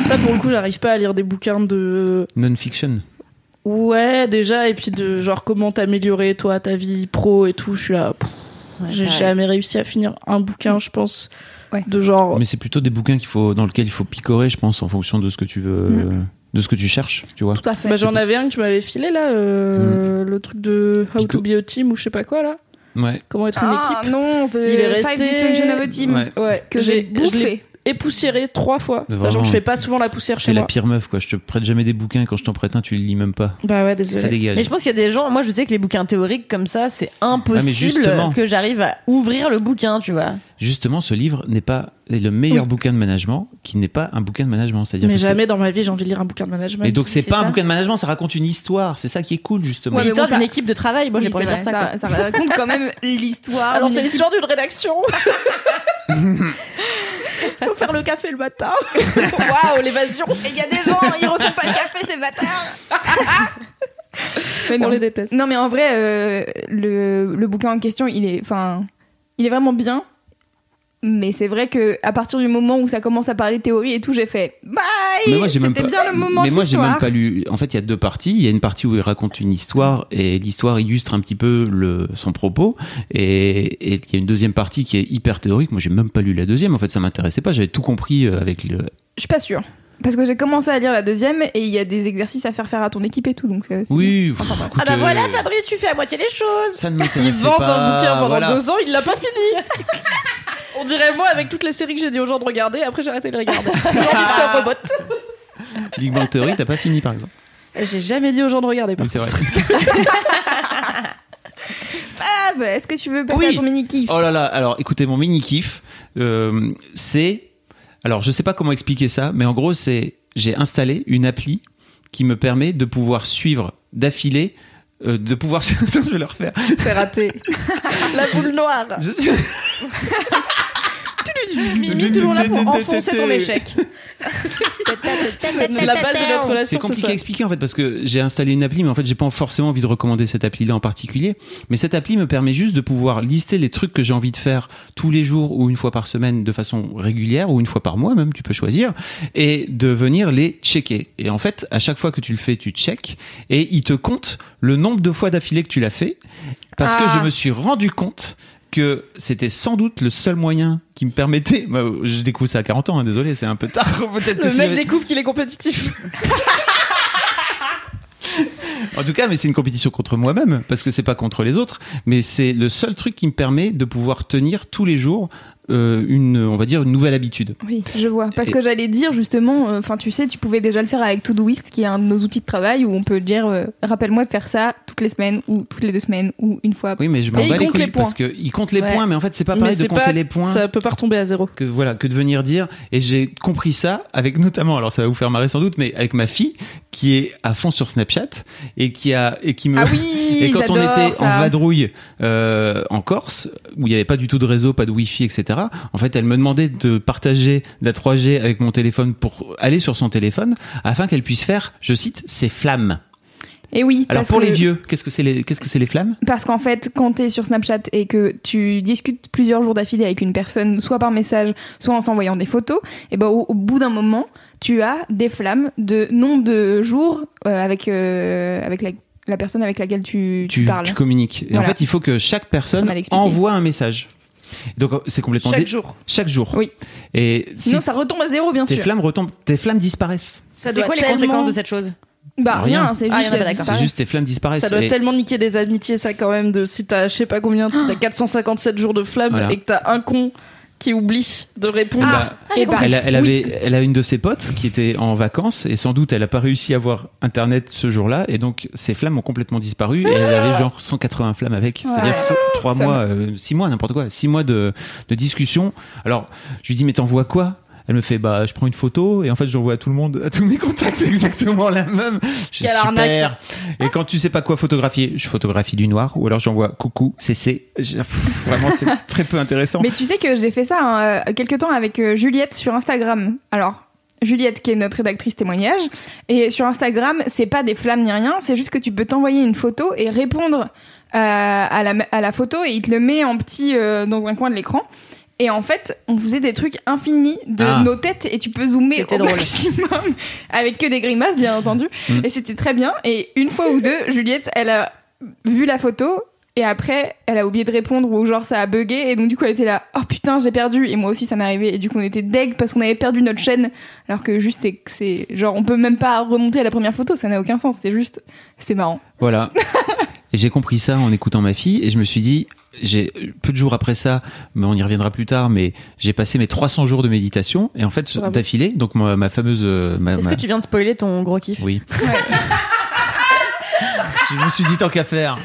ça pour le coup j'arrive pas à lire des bouquins de Non-fiction. ouais déjà et puis de genre comment t'améliorer toi ta vie pro et tout je suis là j'ai jamais réussi à finir un bouquin je pense Ouais. de genre Mais c'est plutôt des bouquins qu'il faut, dans lesquels il faut picorer, je pense, en fonction de ce que tu veux, Mm. de ce que tu cherches, tu vois. Tout à fait. Bah, j'en avais un que tu m'avais filé là, euh, le truc de How Pico. to be a team ou je sais pas quoi là. Ouais. Comment être une ah équipe. non, de Il est Five resté- Dysfunction of a Team. Ouais. Ouais, Que j'ai bouffé. Époussiéré trois fois. Mais Sachant vraiment, que je fais pas souvent la poussière C'est chez la moi. pire meuf, quoi. Je te prête jamais des bouquins. Quand je t'en prête un, tu les lis même pas. Bah ouais, Ça désolé. dégage. Mais je pense qu'il y a des gens, moi je sais que les bouquins théoriques comme ça, c'est impossible justement. que j'arrive à ouvrir le bouquin, tu vois. Justement, ce livre n'est pas est le meilleur Oui. bouquin de management qui n'est pas un bouquin de management. C'est-à-dire Mais que c'est- jamais dans ma vie j'ai envie de lire un bouquin de management. Et donc, c'est c'est pas un ça. bouquin de management, ça raconte une histoire. C'est ça qui est cool, justement. Ouais, mais L'histoire bon, ça- d'une équipe de travail, moi j'ai pas envie de c'est ça. ça, ça raconte quand même l'histoire. Alors d'une c'est l'histoire d'une rédaction. Faut faire le café le matin. Waouh, l'évasion. Et il y a des gens, ils refont pas le café, ces bâtards. mais On non. les déteste. Non, mais en vrai, euh, le, le bouquin en question, il est, enfin, il est vraiment bien. Mais c'est vrai que à partir du moment où ça commence à parler théorie et tout, j'ai fait bye. Mais moi, j'ai même C'était pas- bien le moment Mais moi, j'ai même pas lu. En fait, il y a deux parties. Il y a une partie où il raconte une histoire et l'histoire illustre un petit peu le, son propos. Et, et il y a une deuxième partie qui est hyper théorique. Moi, j'ai même pas lu la deuxième. En fait, ça m'intéressait pas. J'avais tout compris euh, avec le. Je suis pas sûre. Parce que j'ai commencé à lire la deuxième et il y a des exercices à faire faire à ton équipe et tout. Donc c'est- c'est Oui. Enfin, écoute, Ah bah voilà, Fabrice, tu fais à moitié les choses. Ça ne Il m'intéressait vend pas. un bouquin pendant voilà. deux ans, il l'a pas fini. On dirait moi avec toutes les séries que j'ai dit aux gens de regarder, après j'ai arrêté de les regarder. Genre Robot. Big Bang Theory, t'as pas fini, par exemple. J'ai jamais dit aux gens de regarder. Par Oui, c'est vrai. Fab, est-ce que tu veux passer Oui. à ton mini kiff Oh là là, alors écoutez, mon mini kiff, euh, c'est. Alors je sais pas comment expliquer ça, mais en gros, c'est. J'ai installé une appli qui me permet de pouvoir suivre d'affilée. euh, de pouvoir. je vais le refaire. C'est raté. La boule noire. Je suis- Mimi, toujours là pour enfoncer ton échec. C'est la base de notre relation. C'est compliqué à expliquer en fait parce que j'ai installé une appli, mais en fait j'ai pas forcément envie de recommander cette appli-là en particulier. Mais cette appli me permet juste de pouvoir lister les trucs que j'ai envie de faire tous les jours ou une fois par semaine de façon régulière ou une fois par mois même, tu peux choisir, et de venir les checker. Et en fait, à chaque fois que tu le fais, tu check et il te compte le nombre de fois d'affilée que tu l'as fait parce que Ah. je me suis rendu compte que c'était sans doute le seul moyen qui me permettait. Bah, je découvre ça à 40 ans, hein, désolé, c'est un peu tard. Peut-être Le mec découvre qu'il est compétitif. En tout cas, mais c'est une compétition contre moi-même parce que c'est pas contre les autres, mais c'est le seul truc qui me permet de pouvoir tenir tous les jours euh, une, on va dire, une nouvelle habitude. Oui, je vois. Parce Et- que j'allais dire justement, euh, enfin tu sais, tu pouvais déjà le faire avec Todoist, qui est un de nos outils de travail où on peut dire, euh, rappelle-moi de faire ça toutes les semaines ou toutes les deux semaines ou une fois. Oui, mais je m'en bats les compte couilles les points. parce que il compte les Ouais. points, mais en fait, c'est pas Mais pareil de compter pas- les points. Ça peut pas retomber à zéro. que voilà que de venir dire et j'ai compris ça avec notamment alors ça va vous faire marrer sans doute mais avec ma fille qui est à fond sur Snapchat et qui a et qui me Ah oui, et quand on était ça. en vadrouille euh, en Corse où il n'y avait pas du tout de réseau pas de wifi etc en fait elle me demandait de partager la 3G avec mon téléphone pour aller sur son téléphone afin qu'elle puisse faire je cite ses flammes Et oui. alors parce pour que- les vieux qu'est-ce que c'est les qu'est-ce que c'est les flammes? Parce qu'en fait, quand t'es sur Snapchat et que tu discutes plusieurs jours d'affilée avec une personne, soit par message, soit en s'envoyant des photos, et ben au, au bout d'un moment, tu as des flammes de nombre de jours euh, avec euh, avec la la personne avec laquelle tu, tu, tu, parles. tu communiques. Et en fait, il faut que chaque personne envoie un message. Donc euh, c'est complètement Chaque dé- jour. Chaque jour. Oui. Et Sinon, si ça retombe à zéro, bien tes sûr. flammes retombent, tes flammes disparaissent. Ça C'est quoi les tellement- conséquences de cette chose Bah, Rien. rien, c'est Ah, juste. juste tes flammes disparaissent. Ça doit Et- tellement niquer des amitiés, ça, quand même, de si t'as, je sais pas combien, si t'as 457 jours de flamme Voilà. et que t'as un con qui oublie de répondre. Bah, Et bah, elle, a, elle oui. avait, elle a une de ses potes qui était en vacances et sans doute elle a pas réussi à avoir internet ce jour-là et donc ses flammes ont complètement disparu et elle avait genre 180 flammes avec. C'est-à-dire Ouais. so- trois Ça mois, euh, six mois, n'importe quoi, six mois de, de discussion. Alors je lui dis mais t'envoies quoi? Elle me fait bah je prends une photo et en fait j'envoie à tout le monde à tous mes contacts exactement la même. Je super. arnaque. Et quand tu sais pas quoi photographier, je photographie du noir ou alors j'envoie coucou CC. Je- pff, Vraiment c'est très peu intéressant. Mais tu sais que j'ai fait ça hein, euh, quelque temps avec euh, Juliette sur Instagram. Alors, Juliette, qui est notre rédactrice témoignage, et sur Instagram, c'est pas des flammes ni rien, c'est juste que tu peux t'envoyer une photo et répondre euh, à, la, à la photo et il te le met en petit euh, dans un coin de l'écran. Et en fait, on faisait des trucs infinis de Ah. nos têtes et tu peux zoomer au drôle. maximum avec que des grimaces, bien entendu. Mm. Et c'était très bien. Et une fois ou deux, Juliette, elle a vu la photo et après, elle a oublié de répondre ou genre ça a bugué et donc du coup elle était là, oh putain j'ai perdu et moi aussi ça m'est arrivé et du coup on était deg parce qu'on avait perdu notre chaîne alors que juste c'est c'est genre on peut même pas remonter à la première photo, ça n'a aucun sens, c'est juste c'est marrant. Voilà. et j'ai compris ça en écoutant ma fille et je me suis dit, j'ai peu de jours après ça, mais on y reviendra plus tard, mais j'ai passé mes 300 jours de méditation et en fait d'affilée, donc ma, ma fameuse, euh, ma- Est-ce ma- que tu viens de spoiler ton gros kiff? Oui. je me suis dit tant qu'à faire.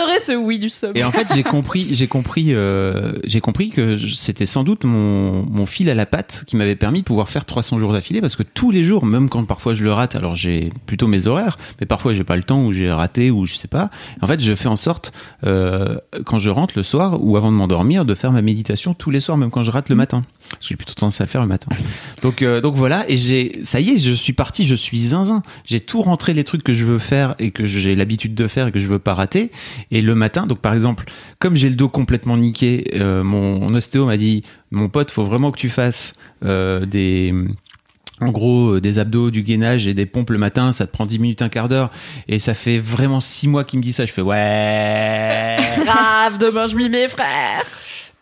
J'ai adoré ce oui du sub. Et en fait, j'ai compris, j'ai compris, euh, j'ai compris que c'était sans doute mon, mon fil à la patte qui m'avait permis de pouvoir faire 300 jours d'affilée parce que tous les jours, même quand parfois je le rate, alors j'ai plutôt mes horaires, mais parfois j'ai pas le temps ou j'ai raté ou je sais pas. En fait, je fais en sorte euh, quand je rentre le soir ou avant de m'endormir de faire ma méditation tous les soirs, même quand je rate le matin. Parce que j'ai plutôt tendance à faire le matin. Donc, euh, donc voilà, et j'ai, ça y est, je suis parti, je suis zinzin. J'ai tout rentré les trucs que je veux faire et que j'ai l'habitude de faire et que je veux pas rater. Et le matin, donc par exemple, comme j'ai le dos complètement niqué, euh, mon ostéo m'a dit, mon pote, faut vraiment que tu fasses euh, des en gros, euh, des abdos, du gainage et des pompes le matin, ça te prend 10 minutes, un quart d'heure. Et ça fait vraiment 6 mois qu'il me dit ça. Je fais ouais. Grave, demain je m'y mets, frère.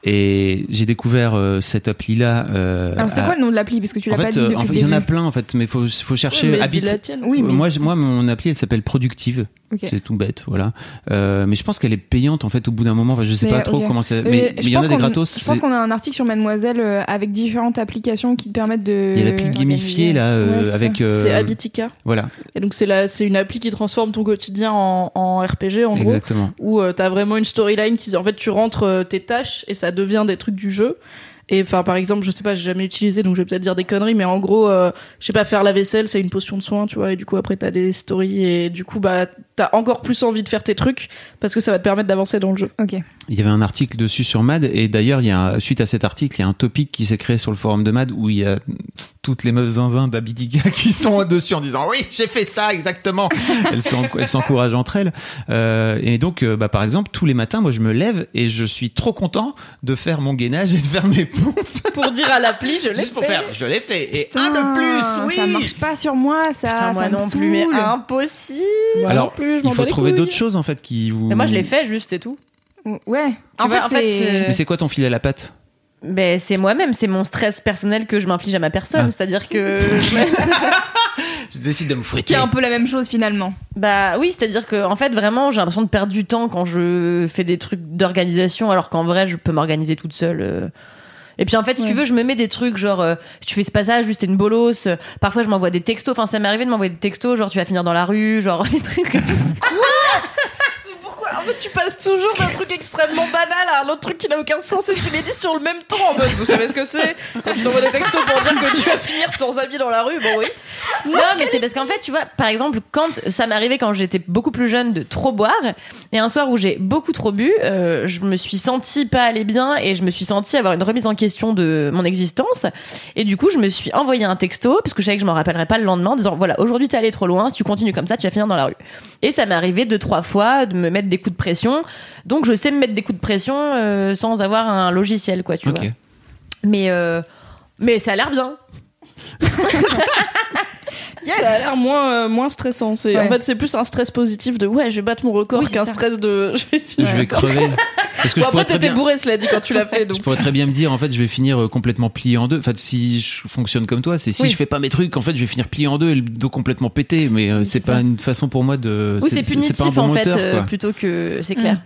Et j'ai découvert euh, cette appli-là. euh, Alors c'est à- quoi le nom de l'appli? Parce que tu l'as pas dit euh, depuis en fait, le il y en a plein en fait, mais faut faut chercher. Habit- la tienne. Oui, mais Moi, je- moi, mon appli, elle s'appelle Productive. C'est tout bête, voilà. Euh, mais je pense qu'elle est payante en fait au bout d'un moment. Enfin, je sais Mais, pas trop comment c'est. Mais il y en a des gratos. Je pense qu'on a un article sur Mademoiselle euh, avec différentes applications qui te permettent de. Il y a l'appli gamifiée là, euh, Ouais, avec. euh, C'est Habitica. Voilà, Et donc c'est une appli qui transforme ton quotidien en, en RPG en gros. exactement. où euh, t'as vraiment une storyline qui en fait tu rentres tes tâches et ça devient des trucs du jeu. Et enfin par exemple je sais pas j'ai jamais utilisé donc je vais peut-être dire des conneries mais en gros euh, je sais pas faire la vaisselle c'est une potion de soin tu vois et du coup après t'as des stories et du coup bah t'as encore plus envie de faire tes trucs parce que ça va te permettre d'avancer dans le jeu Ok. Il y avait un article dessus sur Mad et d'ailleurs, il y a un- suite à cet article, il y a un topic qui s'est créé sur le forum de Mad où il y a toutes les meufs zinzin d'Abidiga qui sont dessus en disant oui, j'ai fait ça exactement. elles s'en- elles s'encouragent entre elles. Euh, et donc, euh, bah, par exemple, tous les matins, moi, je me lève et je suis trop content de faire mon gainage et de faire mes pompes. pour dire à l'appli je l'ai Juste pour fait faire, je l'ai fait. Et Putain, un de plus, oui. Ça marche pas sur moi, ça. Putain, moi ça me non plus, mais impossible. Moi Alors, non plus je m'en il faut trouver d'autres choses en fait qui vous. Mais moi, je l'ai fait juste et tout. Ouais. Tu en, vois, fait, en fait, Mais c'est quoi ton fil à la patte? Ben, c'est moi-même, c'est mon stress personnel que je m'inflige à ma personne. Ah. C'est-à-dire que. je- décide de me qui fouetter. est un peu la même chose finalement. bah oui, c'est-à-dire que, en fait, vraiment, j'ai l'impression de perdre du temps quand je fais des trucs d'organisation, alors qu'en vrai, je peux m'organiser toute seule. Et puis en fait, si tu veux, je me mets des trucs genre euh, tu fais ce passage, juste t'es une bolos. euh, Parfois, je m'envoie des textos. Enfin, ça m'est arrivé de m'envoyer des textos, genre tu vas finir dans la rue, genre des trucs. comme ça. En fait, tu passes toujours d'un truc extrêmement banal à un autre truc qui n'a aucun sens et tu les dis sur le même ton en mode vous savez ce que c'est Quand tu t'envoies des textos pour dire que tu vas finir sans amis dans la rue, bon oui. Non, mais c'est parce qu'en fait, tu vois, par exemple, quand ça arrivé quand j'étais beaucoup plus jeune de trop boire, et un soir où j'ai beaucoup trop bu, euh, je me suis sentie pas aller bien et je me suis sentie avoir une remise en question de mon existence. Et du coup, je me suis envoyé un texto, parce que je savais que je m'en rappellerais pas le lendemain, en disant voilà, aujourd'hui t'es allé trop loin, si tu continues comme ça, tu vas finir dans la rue. Et ça m'est arrivé deux, trois fois de me mettre des coups de pression. Donc, je sais me mettre des coups de pression euh, sans avoir un logiciel, quoi, tu vois. Mais, euh, mais ça a l'air bien. Ça a l'air moins, euh, moins stressant. C'est, Ouais. En fait, c'est plus un stress positif de ouais, je vais battre mon record Oui, qu'un ça. stress de je vais finir. Je vais crever. Parce que Bon, je après, t'étais bien. bourré, cela dit, quand tu l'as fait. Je pourrais très bien me dire, en fait, je vais finir euh, complètement plié en deux. Enfin, si je fonctionne comme toi, c'est si Oui. je fais pas mes trucs, en fait, je vais finir plié en deux et le dos complètement pété. Mais euh, c'est pas une façon pour moi de. Oui, c'est punitif pas un bon en fait, moteur, euh, quoi. plutôt que c'est clair.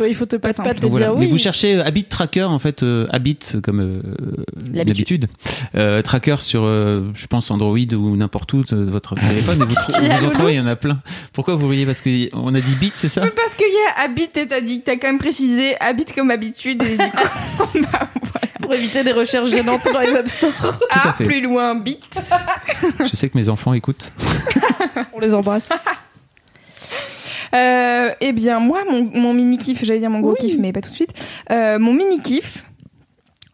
Il faut te passer pas Donc voilà. dire Mais oui. vous cherchez euh, Habit Tracker en fait, euh, Habit comme euh, L'habitude. euh, Tracker sur, euh, je pense Android ou n'importe où de votre téléphone. Et vous, trou- vous en trouvez, il y en a plein. Pourquoi vous riez? Parce qu'on a dit Bit, c'est ça? Parce qu'il y a habit et t'as dit que t'as quand même précisé habit comme habitude et du coup Pour éviter des recherches gênantes dans les App Store. ah, plus loin bit. Je sais que mes enfants écoutent. On les embrasse. Euh, eh bien, moi, mon, mon mini kiff, j'allais dire mon gros kiff, mais pas tout de suite. Euh, mon mini kiff,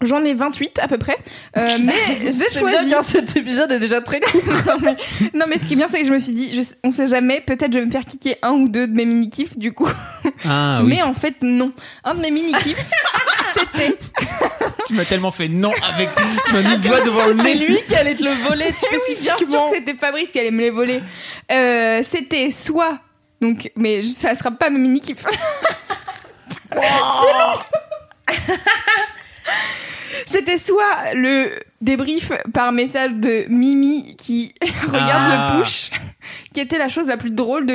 j'en ai 28 à peu près. Euh, mais j'ai C'est bien choisi. car cet épisode est déjà très court. non, mais, non, mais ce qui est bien, c'est que je me suis dit, je, on sait jamais, peut-être je vais me faire kicker un ou deux de mes mini kiffs du coup. Ah oui. Mais en fait, non. Un de mes mini kiffs, c'était. Tu m'as tellement fait non avec. Tu m'as mis le doigt devant le C'est nez. lui qui allait te le voler Oui, bien sûr que c'était Fabrice qui allait me les voler. Euh, c'était soit. Donc, mais ça sera pas mes mini kiffs. C'était soit le débrief par message de Mimi qui regarde Ah. le push, qui était la chose la plus drôle de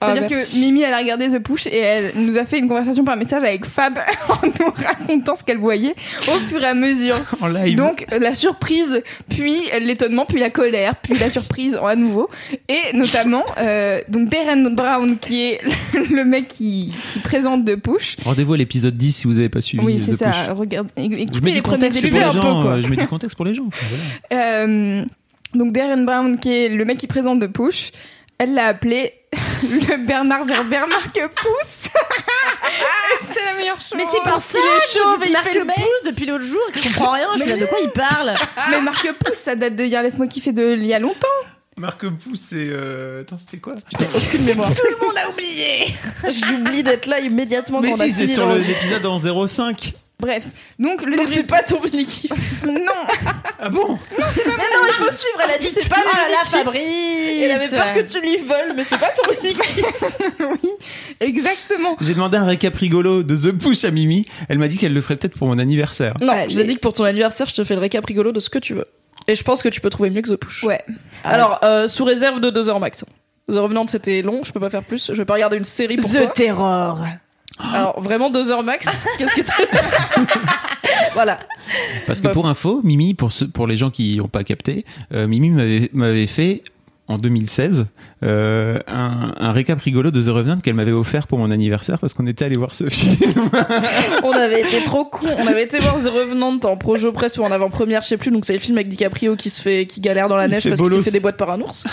Ah, C'est-à-dire que Mimi, elle a regardé The Push et elle nous a fait une conversation par message avec Fab en nous racontant ce qu'elle voyait au fur et à mesure. En live. Donc la surprise, puis l'étonnement, puis la colère, puis la surprise à nouveau. Et notamment, euh, donc Darren Brown qui est le mec qui, qui présente The Push. Rendez-vous à l'épisode 10 si vous n'avez pas suivi. Oui, c'est ça. push. Regarde, écoutez les premiers épisodes les un peu, gens. quoi. Je mets du contexte pour les gens. Voilà. Euh, donc Darren Brown, qui est le mec qui présente The Push, elle l'a appelé le Bernard Werber Marque Pouce. c'est la meilleure chose. Mais c'est pour ça est et il Marc fait le pouce depuis l'autre jour et que je comprends rien. Je suis là, de quoi il parle Mais Marque Pouce, ça date de hier, laisse-moi kiffer de il y a longtemps. Marc Pouce, c'est. euh, Attends, c'était quoi Aucune mémoire. Tout le monde a oublié. J'oublie d'être là immédiatement Mais quand on a si, c'est sur l'épisode en 05. Bref, donc le Donc c'est pas ton mini Non, Ah bon Mais non, il faut suivre. Elle a dit c'est pas Oh là là, mon mini Fabrice Elle avait peur que tu lui voles, mais c'est pas son mini oui, exactement. J'ai demandé un récap rigolo de The Push à Mimi. Elle m'a dit qu'elle le ferait peut-être pour mon anniversaire. Non, Allez. j'ai dit que pour ton anniversaire, je te fais le récap rigolo de ce que tu veux. Et je pense que tu peux trouver mieux que The Push. Ouais. Alors, euh, sous réserve de 2 heures max. The Revenant, c'était long, je peux pas faire plus. Je vais pas regarder une série pour toi. Terror Alors, vraiment 2 heures max Qu'est-ce que tu. voilà. Parce que Bof. pour info, Mimi, pour, ceux- pour les gens qui n'ont pas capté, euh, Mimi m'avait- fait en 2016 euh, un, un récap rigolo de The Revenant qu'elle m'avait offert pour mon anniversaire parce qu'on était allé voir ce film. On avait été trop cons. On avait été voir The Revenant en projo presse ou en avant-première, je sais plus. Donc, c'est le film avec DiCaprio qui se fait, qui galère dans la Il neige parce qu'il fait des boîtes par un ours.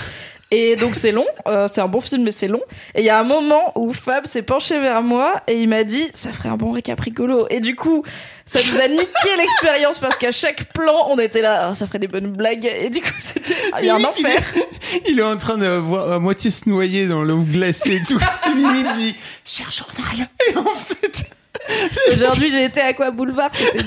Et donc c'est long, euh, c'est un bon film mais c'est long. Et il y a un moment où Fab s'est penché vers moi et il m'a dit ça ferait un bon récap rigolo. Et du coup ça nous a niqué l'expérience parce qu'à chaque plan on était là Ah, ça ferait des bonnes blagues et du coup c'était ah, il y a un enfer. Il est en train de voir à moitié se noyer dans l'eau glacée et tout. Et Mimi me dit Cher journal. Et en fait, Aujourd'hui j'ai été à Aqua Boulevard c'était.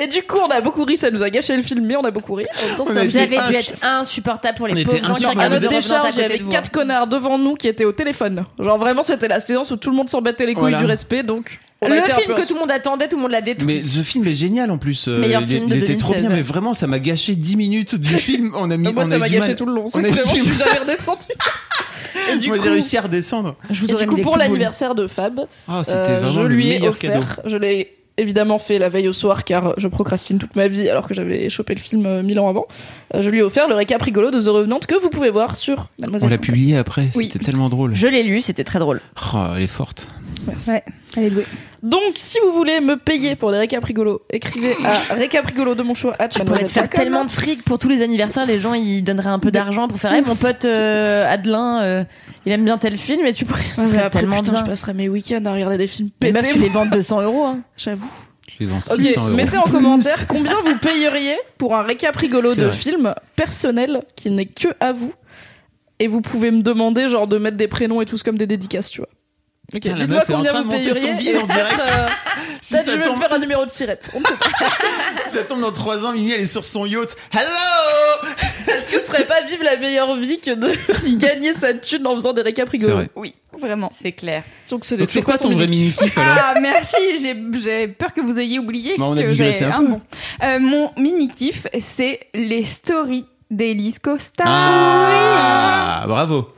Et du coup on a beaucoup ri, ça nous a gâché le film mais on a beaucoup ri. En même temps, On c'était a un Vous été film. avez dû être insupportable pour On les pauvres gens qui. À notre décharge, il y avait quatre connards devant nous qui étaient au téléphone. Genre vraiment, c'était la séance où tout le monde s'en battait les couilles Voilà. du respect, donc on Le film que tout le monde attendait, tout le monde l'a détruit. mais ce film est génial en plus. Euh, Meilleur il, film il de était trop 2016. bien, mais vraiment, ça m'a gâché 10 minutes du film. On a mis. Moi, on ça m'a gâché mal. tout le long. C'est je suis jamais redescendue. Et du Moi, coup, j'ai réussi à redescendre. Je vous et aurais du coup, pour l'anniversaire de Fab, Oh, c'était euh, je lui ai cadeau. offert, je l'ai évidemment fait la veille au soir car je procrastine toute ma vie alors que j'avais chopé le film euh, mille ans avant. Euh, je lui ai offert le récap rigolo de The Revenant que vous pouvez voir sur On Mademoiselle. l'a publié après, Oui. c'était tellement drôle. Je l'ai lu, c'était très drôle. Oh, elle est forte. Ouais, allez doué. Donc, si vous voulez me payer pour des récaps rigolos, écrivez à récap rigolo de mon choix. at Tu pourrais te faire tellement de fric pour tous les anniversaires, les gens ils donneraient un peu d'argent pour faire hey, mon pote euh, Adelin, euh, il aime bien tel film et tu pourrais ce Ouais, mais serait après, tellement putain, bien. je passerai mes week-ends à regarder des films pétés. meufs, tu les vends 200 euros. Hein. J'avoue. Je les vends Ok, 600 euros. mettez en commentaire combien vous payeriez pour un récap rigolo de vrai. film personnel qui n'est que à vous. Et vous pouvez me demander genre de mettre des prénoms et tout comme des dédicaces, tu vois. Ok, Putain, la meuf est en train de monter son bise en direct. euh, Si ça je vais tombe, faire un numéro de sirette. On si ça tombe dans 3 ans, Mimi elle est sur son yacht. Hello Est-ce que ce serait pas vivre la meilleure vie que de gagner sa thune en faisant des récaps C'est rigolos vrai. Oui, vraiment. C'est clair. Donc c'est quoi ton vrai mini kiff alors Ah merci, j'ai j'ai peur que vous ayez oublié Bah, on a que j'ai un un peu. bon. Euh, mon mini kiff, c'est les stories d'Elise Costa. Ah, bravo.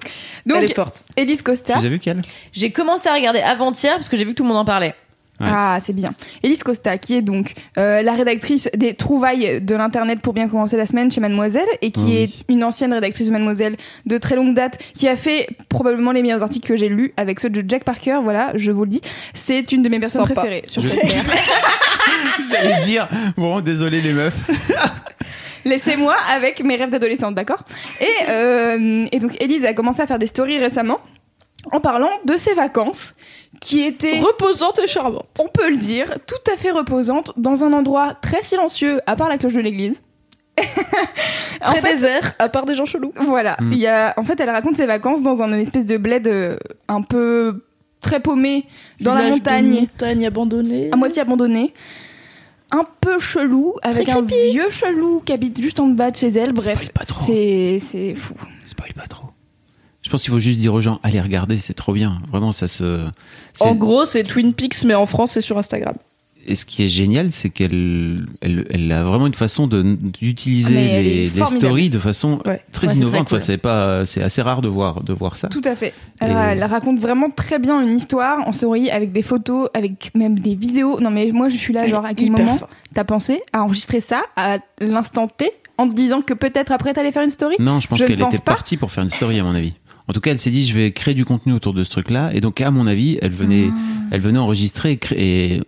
Donc Elle est forte. Elise Tu Costa. as vu qu'elle J'ai commencé à regarder avant-hier parce que j'ai vu que tout le monde en parlait. Ouais. Ah, c'est bien. Elise Costa, qui est donc euh, la rédactrice des trouvailles de l'Internet pour bien commencer la semaine chez Mademoiselle, et qui Oh oui. est une ancienne rédactrice de Mademoiselle de très longue date, qui a fait probablement les meilleurs articles que j'ai lus avec ceux de Jack Parker, voilà, je vous le dis. C'est une de mes personnes Sympa. préférées sur Je- cette terre. J'allais dire, bon, désolé les meufs. Laissez-moi avec mes rêves d'adolescente, d'accord? Et, euh, et donc, Elise a commencé à faire des stories récemment en parlant de ses vacances qui étaient, Reposante et charmante. on peut le dire, tout à fait reposantes dans un endroit très silencieux, à part la cloche de l'église. en Très fait, désert, à part des gens chelous. voilà. Mm. Il y a, en fait, elle raconte ses vacances dans un espèce de bled euh, un peu très paumé dans la Village montagne, montagne abandonnée. à moitié abandonné. Un peu chelou, avec un vieux chelou qui habite juste en bas de chez elle. Bref, Spoil pas trop. c'est c'est fou. Spoil pas trop. Je pense qu'il faut juste dire aux gens, allez regarder, c'est trop bien. Vraiment, ça se. En gros, c'est Twin Peaks, mais en France, c'est sur Instagram. Et ce qui est génial, c'est qu'elle elle, elle a vraiment une façon d'utiliser Ah, les, stories de façon Ouais. très Ouais, innovante. très cool. Enfin, c'est pas, c'est assez rare de voir de voir ça. Tout à fait. Elle, Et- elle raconte vraiment très bien une histoire en story avec des photos, avec même des vidéos. Non mais moi je suis là genre à quel moment t'as pensé à enregistrer ça à l'instant T en te disant que peut-être après t'allais faire une story? Non, je pense qu'elle était pas. partie pour faire une story à mon avis. En tout cas, elle s'est dit, je vais créer du contenu autour de ce truc-là. Et donc, à mon avis, elle venait, Ah. elle venait enregistrer et, créer,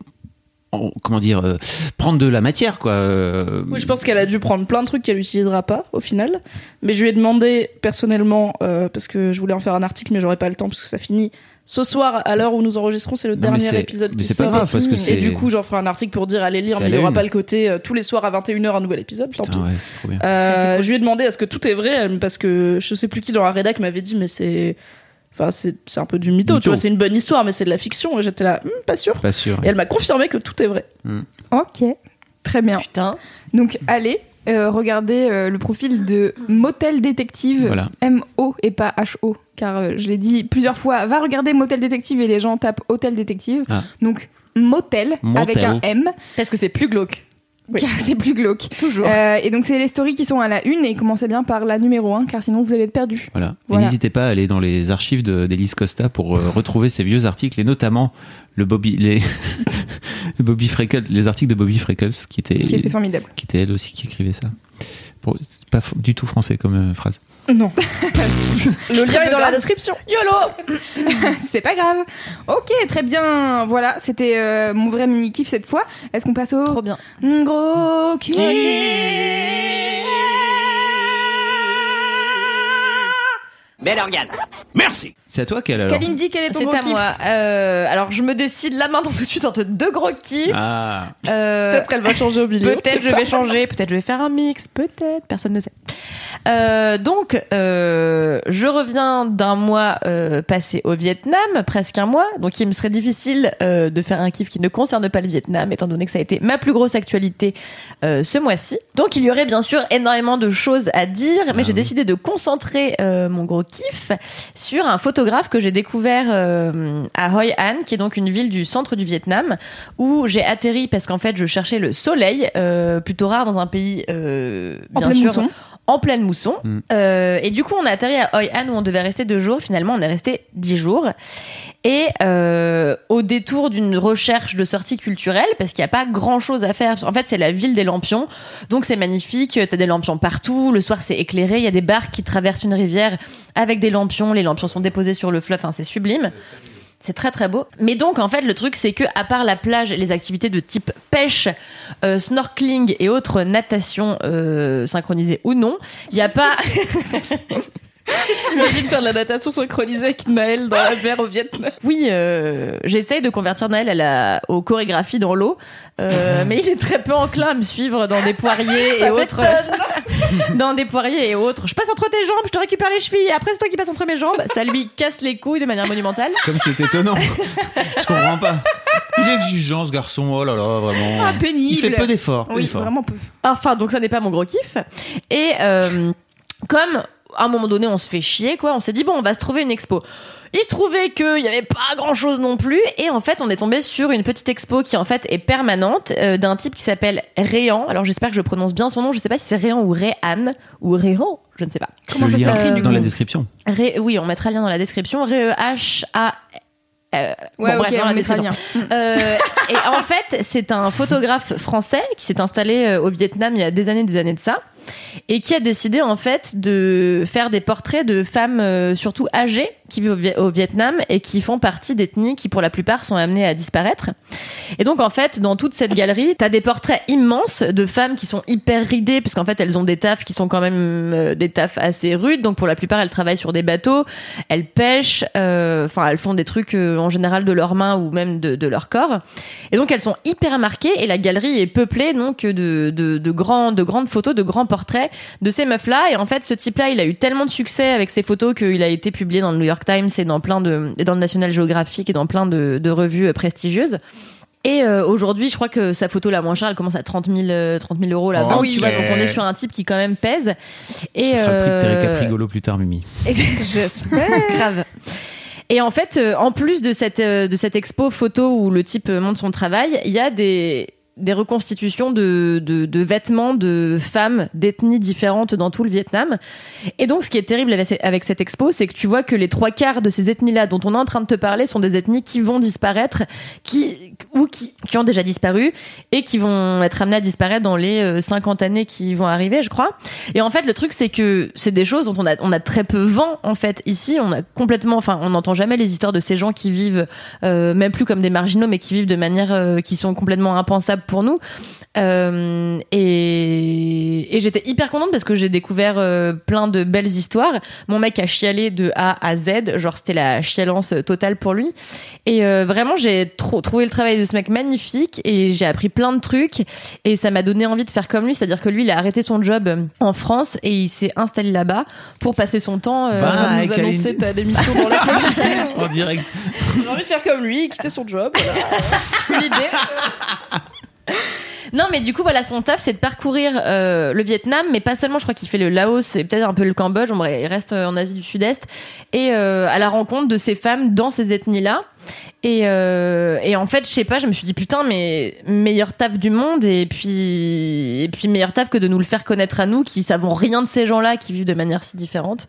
comment dire, euh, prendre de la matière, quoi. Euh, Oui, je pense qu'elle a dû prendre plein de trucs qu'elle n'utilisera pas au final. Mais je lui ai demandé personnellement, euh, parce que je voulais en faire un article, mais j'aurais pas le temps parce que ça finit ce soir à l'heure où nous enregistrons. C'est le Non, dernier épisode mais qui c'est pas sort. grave, parce que Et du coup, j'en ferai un article pour dire allez lire, mais à il n'y aura une. pas le côté euh, tous les soirs à 21h un nouvel épisode. Tant pis. ouais, c'est trop bien. Euh, c'est cool. Je lui ai demandé est-ce que tout est vrai parce que je sais plus qui dans la rédac m'avait dit mais c'est enfin c'est un peu du mytho, Mytho. tu vois c'est une bonne histoire mais c'est de la fiction et j'étais là Hmm, pas sûr Pas sûr. et elle m'a confirmé que tout est vrai Ok, très bien. Putain. Donc allez euh, regardez euh, le profil de Motel Détective Voilà. M-O et pas H-O car euh, je l'ai dit plusieurs fois. Va regarder Motel Détective et les gens tapent Hôtel Détective. Ah. Donc Motel, Motel. avec un M Parce que c'est plus glauque. Oui. car c'est plus glauque. Toujours. Euh, et donc c'est les stories qui sont à la une et commencez bien par la numéro 1 car sinon vous allez être perdu. Voilà. Et n'hésitez pas à aller dans les archives de- d'Elise Costa pour euh, retrouver ses vieux articles et notamment le Bobby, les, le Bobby Freckles, les articles de Bobby Freckles qui étaient, qui était formidable. qui était elle aussi qui écrivait ça. Pour- pas du tout français comme euh, phrase. Non le lien est dans la description YOLO C'est pas grave. Ok, très bien. Voilà, c'était euh, mon vrai mini kiff cette fois. Est-ce qu'on passe au Trop bien. gros kiff? Bel organe. Merci. C'est à toi qu'elle alors Kalindi, quel est ton C'est gros à kiff moi. Euh, alors je me décide là maintenant tout de suite entre deux gros kiffs. Ah, Euh, peut-être qu'elle va changer au milieu Peut-être je vais changer, peut-être je vais faire un mix, peut-être, personne ne sait. Euh, donc, euh, je reviens d'un mois euh, passé au Vietnam, presque un mois, donc il me serait difficile euh, de faire un kiff qui ne concerne pas le Vietnam, étant donné que ça a été ma plus grosse actualité euh, ce mois-ci. Donc il y aurait bien sûr énormément de choses à dire, mais Ah j'ai oui. décidé de concentrer euh, mon gros kiff sur un photographe que j'ai découvert euh, à Hoi An, qui est donc une ville du centre du Vietnam, où j'ai atterri parce qu'en fait je cherchais le soleil, euh, plutôt rare dans un pays euh, En bien pleine sûr mousson. en pleine mousson. Mm. Euh, et du coup, on a atterri à Hoi An où on devait rester deux jours. Finalement, on est resté dix jours. Et euh, au détour d'une recherche de sortie culturelle, parce qu'il n'y a pas grand chose à faire. En fait, c'est la ville des lampions, donc c'est magnifique. T'as des lampions partout. Le soir, c'est éclairé. Il y a des barques qui traversent une rivière avec des lampions. Les lampions sont déposés sur le fleuve. Enfin, c'est sublime. C'est très très beau. Mais donc en fait le truc c'est que à part la plage les activités de type pêche, euh, snorkeling et autres natation euh, synchronisées ou non, il n'y a pas Imagine faire de la natation synchronisée avec Naël dans la mer au Vietnam. Oui, euh, j'essaye de convertir Naël à la, aux chorégraphies dans l'eau, euh, mais il est très peu enclin à me suivre dans des poiriers et autres. dans des poiriers et autres. Je passe entre tes jambes, je te récupère les chevilles, et après c'est toi qui passes entre mes jambes. Ça lui casse les couilles de manière monumentale. Comme c'est étonnant. Je comprends pas. Il est exigeant ce garçon. Oh là là, vraiment. Ah, pénible. Il fait peu d'efforts. Oui, vraiment peu. Enfin, donc ça n'est pas mon gros kiff. Et euh, comme à un moment donné on se fait chier, quoi, on s'est dit bon, on va se trouver une expo. Il se trouvait qu'il n'y avait pas grand chose non plus, et en fait, on est tombé sur une petite expo qui en fait est permanente euh, d'un type qui s'appelle Réan. Alors j'espère que je prononce bien son nom. Je sais pas si c'est Réan ou Réan ou Réan, je ne sais pas. Comment Le ça s'écrit du dans la description. Ré- oui, on mettra le lien dans la description. R-E-H-A. Euh, Ouais, bon, bref, ok, dans la on mettra le description. lien. Euh, et en fait, c'est un photographe français qui s'est installé euh, au Vietnam il y a des années, des années de ça, et qui a décidé en fait de faire des portraits de femmes euh, surtout âgées qui vivent au, Vi- au Vietnam et qui font partie d'ethnies qui pour la plupart sont amenées à disparaître. Et donc en fait, dans toute cette galerie, t'as des portraits immenses de femmes qui sont hyper ridées parce qu'en fait elles ont des tafs qui sont quand même euh, des tafs assez rudes. Donc pour la plupart, elles travaillent sur des bateaux, elles pêchent, euh, enfin elles font des trucs euh, en général de leurs mains ou même de, leur corps. Et donc elles sont hyper marquées et la galerie est peuplée donc de, de, de de grandes photos, de grands portraits de ces meufs-là. Et en fait, ce type-là, il a eu tellement de succès avec ses photos qu'il a été publié dans le New York Times et dans plein de, et dans le National Geographic et dans plein de, de revues euh, prestigieuses. Et euh, aujourd'hui, je crois que sa photo la moins chère, elle commence à 30 000, euh, 30 000 euros la Oh, vente. oui. Tu vois, donc on est sur un type qui quand même pèse. Et Ce sera le prix de Terry euh, Caprigolo plus tard, Mimi. J'espère. Grave. Et en fait, euh, en plus de cette, euh, de cette expo photo où le type euh, montre son travail, il y a des, des reconstitutions de, de, vêtements de femmes d'ethnies différentes dans tout le Vietnam. Et donc, ce qui est terrible avec, cette expo, c'est que tu vois que les trois quarts de ces ethnies-là dont on est en train de te parler sont des ethnies qui vont disparaître, qui, ou qui, qui ont déjà disparu, et qui vont être amenées à disparaître dans les euh, 50 années qui vont arriver, je crois. Et en fait, le truc, c'est que c'est des choses dont on a, on a très peu vent, en fait. Ici, on a complètement, enfin, on n'entend jamais les histoires de ces gens qui vivent, euh, même plus comme des marginaux, mais qui vivent de manière euh, qui sont complètement impensables pour nous. Euh, et, et j'étais hyper contente parce que j'ai découvert euh, plein de belles histoires. Mon mec a chialé de A à Z, genre c'était la chialance totale pour lui. Et euh, vraiment, j'ai trop trouvé le travail de ce mec magnifique et j'ai appris plein de trucs et ça m'a donné envie de faire comme lui, c'est-à-dire que lui, il a arrêté son job en France et il s'est installé là-bas pour passer son temps. euh, Bah, On nous annoncer ta démission dans la semaine. En direct. J'ai envie de faire comme lui, quitter son job. voilà. L'idée. Non, mais du coup, voilà, son taf, c'est de parcourir euh, le Vietnam, mais pas seulement. Je crois qu'il fait le Laos et peut-être un peu le Cambodge. Il reste euh, en Asie du Sud-Est et euh, à la rencontre de ces femmes dans ces ethnies-là. Et, euh, et en fait, je sais pas, je me suis dit putain, mais meilleur taf du monde et puis et puis meilleur taf que de nous le faire connaître à nous qui savons rien de ces gens-là qui vivent de manière si différente.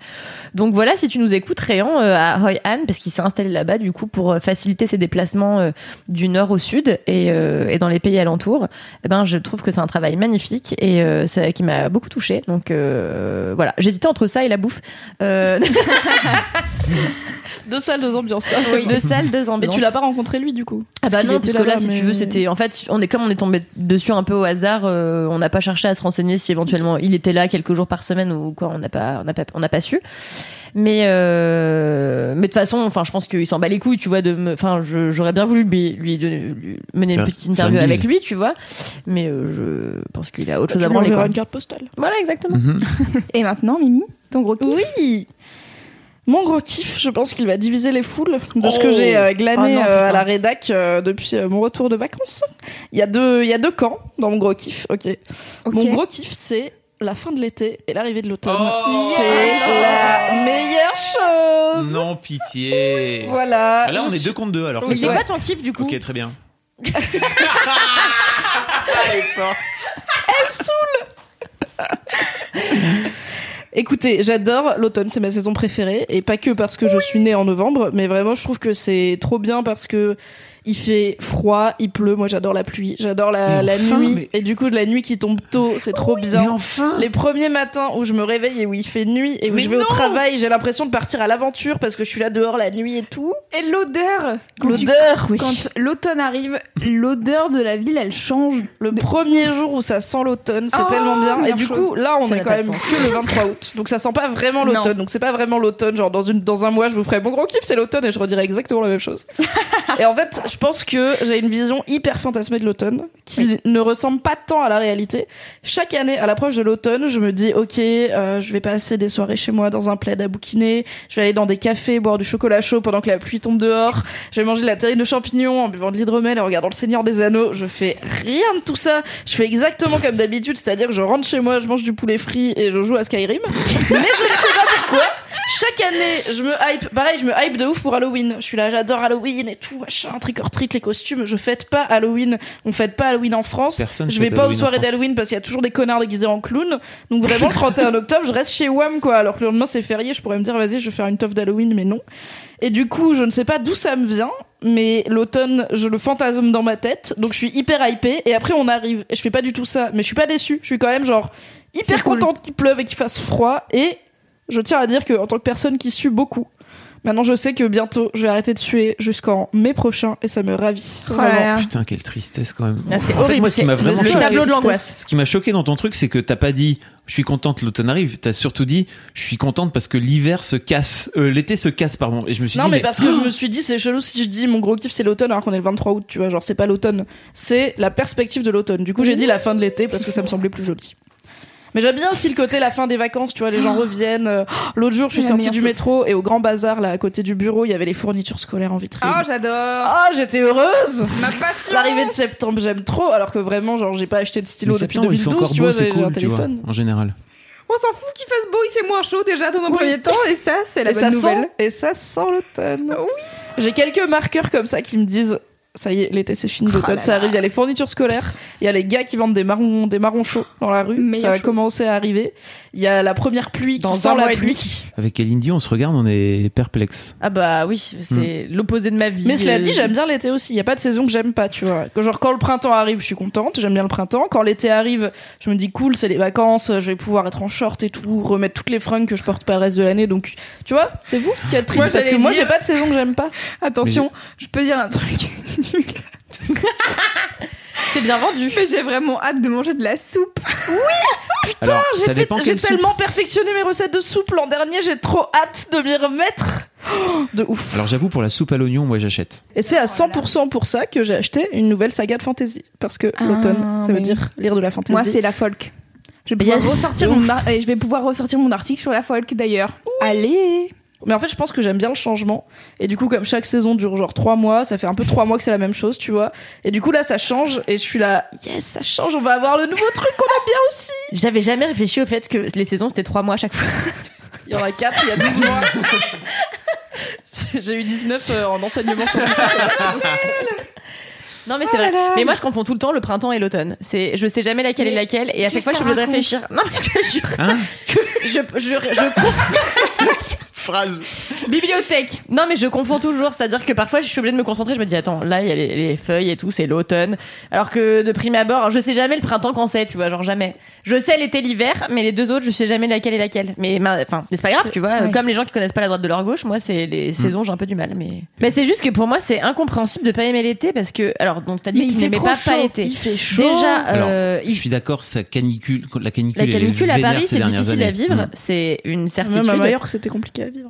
Donc voilà, si tu nous écoutes, Réan euh, à Hoi An, parce qu'il s'est installé là-bas du coup pour euh, faciliter ses déplacements du nord au sud et, dans les pays alentours. Eh ben, je trouve que c'est un travail magnifique et qui m'a beaucoup touchée. Donc voilà, j'hésitais entre ça et la bouffe. Deux salles, deux ambiances. là. deux salles, deux Mais ambiances. tu l'as pas rencontré lui du coup Ah bah non, parce que là, si tu mais- veux, c'était en fait, on est comme on est tombé dessus un peu au hasard. euh, on n'a pas cherché à se renseigner si éventuellement il était là quelques jours par semaine ou quoi. On n'a pas, on n'a pas, on n'a pas su. Mais euh, mais de toute façon, enfin, je pense qu'il s'en bat les couilles, tu vois. De, me- enfin, j'aurais bien voulu lui, lui, mener une petite interview une avec lui, tu vois. Mais euh, je pense qu'il a autre Bah, chose à tu lui branler. une carte postale. Voilà, exactement. Mhm. Et maintenant, Mimi, ton gros kiff Oui mon gros kiff, je pense qu'il va diviser les foules de ce que Oh. j'ai euh, glané Oh non, euh, à la rédac euh, depuis euh, mon retour de vacances. Il y a deux, il y a deux camps dans mon gros kiff. Ok. Mon gros kiff, c'est la fin de l'été et l'arrivée de l'automne. Oh. c'est la meilleure chose. Non, pitié. Voilà. Ah, Là, on Je est suis- deux contre deux, alors Mais c'est quoi ton kiff du coup Ok, très bien. Écoutez, j'adore l'automne, c'est ma saison préférée et pas que parce que je suis née en novembre, mais vraiment je trouve que c'est trop bien parce que il fait froid, il pleut, moi j'adore la pluie, j'adore la, Mais la enfin, nuit mais- et du coup de la nuit qui tombe tôt, c'est trop bien. Mais enfin Les premiers matins où je me réveille et où il fait nuit et où Mais je vais au travail, j'ai l'impression de partir à l'aventure parce que je suis là dehors la nuit et tout. Et l'odeur L'odeur, oui. Quand l'automne arrive, l'odeur de la ville, elle change. Le premier jour où ça sent l'automne, c'est Oh, tellement bien. Et du chose. coup, là, on Ça est quand même que le 23 août. Donc ça sent pas vraiment l'automne. Donc c'est pas vraiment l'automne. Genre dans une dans un mois, je vous ferai mon gros kiff, c'est l'automne, et je redirai exactement la même chose. et en fait, je pense que j'ai une vision hyper fantasmée de l'automne qui ne ressemble pas tant à la réalité. Chaque année, à l'approche de l'automne, je me dis ok, euh, je vais passer des soirées chez moi dans un plaid à bouquiner. Je vais aller dans des cafés boire du chocolat chaud pendant que la pluie tombe dehors. Je vais manger de la terrine de champignons en buvant de l'hydromel et en regardant le Seigneur des Anneaux. Je fais rien de tout ça. Je fais exactement comme d'habitude, c'est-à-dire que je rentre chez moi, je mange du poulet frit et je joue à Skyrim. Mais je ne sais pas pourquoi. Chaque année, je me hype. Pareil, je me hype de ouf pour Halloween. Je suis là, j'adore Halloween et tout, machin, trick or treat, les costumes. Je fête pas Halloween. On fête pas Halloween en France. Personne je fête vais pas aux soirées d'Halloween parce qu'il y a toujours des connards déguisés en clown. Donc vraiment, le 31 octobre, je reste chez WAM, quoi. Alors que le lendemain, c'est férié. Je pourrais me dire, vas-y, je vais faire une toffe d'Halloween, mais non. Et du coup, je ne sais pas d'où ça me vient, mais l'automne, je le fantasme dans ma tête. Donc je suis hyper hypée. Et après, on arrive. Et je fais pas du tout ça. Mais je suis pas déçue. Je suis quand même genre hyper cool. contente qu'il pleuve et qu'il fasse froid. Et je tiens à dire que en tant que personne qui sue beaucoup, maintenant je sais que bientôt je vais arrêter de suer jusqu'en mai prochain et ça me ravit. Oh là. Putain, quelle tristesse quand même. C'est En fait, moi, ce qui m'a le- vraiment le choqué- tableau de l'angoisse. Ce qui m'a choqué dans ton truc, c'est que t'as pas dit je suis contente l'automne arrive, t'as surtout dit je suis contente parce que l'hiver se casse, euh, l'été se casse, pardon. Et je me suis Non dit, mais mais, parce que je me suis dit c'est chelou si je dis mon gros kiff c'est l'automne alors qu'on est le 23 août tu vois genre c'est pas l'automne c'est la perspective de l'automne du coup j'ai dit la fin de l'été parce que ça me semblait plus joli mais j'aime bien aussi le côté la fin des vacances tu vois les gens reviennent Euh, l'autre jour je suis sortie du métro et au grand bazar là à côté du bureau il y avait les fournitures scolaires en vitrine. Oh, j'adore. Ah j'étais heureuse. Ma passion. L'arrivée de septembre j'aime trop alors que vraiment genre j'ai pas acheté de stylo mais depuis septembre, il fait 2012 encore tu beau, vois c'est j'ai un vois, téléphone. en général. On s'en fout qu'il fasse beau, il fait moins chaud déjà dans un premier temps, et ça, c'est la et bonne ça nouvelle. sent et ça sent l'automne. J'ai quelques marqueurs comme ça qui me disent ça y est, l'été c'est fini, l'automne là ça arrive. Il y a les fournitures scolaires, il y a les gars qui vendent des marrons, des marrons chauds dans la rue. Meilleure ça va chose. commencer à arriver. Il y a la première pluie Dans qui sent la et pluie. Avec Kalindi, on se regarde, on est perplexe. Ah bah oui, c'est l'opposé de ma vie. Mais cela dit, j'aime bien l'été aussi. Il y a pas de saison que j'aime pas, tu vois. Genre quand le printemps arrive, je suis contente, j'aime bien le printemps. Quand l'été arrive, je me dis cool, c'est les vacances, je vais pouvoir être en short et tout, remettre toutes les fringues que je porte pas le reste de l'année. Donc, tu vois, c'est vous qui êtes triste Moi, parce que j'allais moi dire- j'ai pas de saison que j'aime pas. Attention, je peux dire un truc nul. C'est bien vendu. Mais j'ai vraiment hâte de manger de la soupe. J'ai fait- dépend j'ai tellement perfectionné mes recettes de soupe l'an dernier, j'ai trop hâte de m'y remettre. Oh, de ouf. Alors j'avoue, pour la soupe à l'oignon, moi j'achète. Et c'est à 100% pour ça que j'ai acheté une nouvelle saga de fantasy. Parce que Ah, l'automne, ça veut oui. dire lire de la fantasy. Moi, c'est la folk. Je vais pouvoir, Yes. ressortir De mon ar- et je vais pouvoir ressortir mon article sur la folk d'ailleurs. Allez Mais en fait, je pense que j'aime bien le changement. Et du coup, comme chaque saison dure genre trois mois, ça fait un peu trois mois que c'est la même chose, tu vois. Et du coup, là, ça change. Et je suis là, yes, ça change, on va avoir le nouveau truc qu'on aime bien aussi. J'avais jamais réfléchi au fait que les saisons c'était trois mois à chaque fois. Il y en a quatre, il y a 12 mois. J'ai eu 19 euh, en enseignement scientifique. Non mais c'est Oh vrai. là là. Mais moi je confonds tout le temps le printemps et l'automne. C'est je sais jamais laquelle est laquelle et à chaque fois je que suis obligée de ça réfléchir. Non mais je te jure. Hein que je je je, Cette phrase. Bibliothèque Non mais je confonds toujours, c'est-à-dire que parfois je suis obligée de me concentrer, je me dis attends, là il y a les, les feuilles et tout, c'est l'automne. Alors que de prime abord, je sais jamais le printemps quand c'est, tu vois, genre jamais. Je sais l'été, l'hiver, mais les deux autres, je sais jamais laquelle est laquelle. Mais ma- enfin, c'est pas grave, tu vois, Ouais. comme les gens qui connaissent pas la droite de leur gauche, moi c'est les saisons, j'ai un peu du mal mais Mais c'est juste que pour moi, c'est incompréhensible de pas aimer l'été parce que alors donc t'as dit Mais que tu fait n'aimais trop pas chaud. pas l'été. Il fait chaud. Déjà Alors, euh, je suis d'accord, ça canicule, la canicule, la est canicule à Paris, ces c'est difficile à vivre, Mm. c'est une certitude. Même à Majorque, c'était compliqué vivre.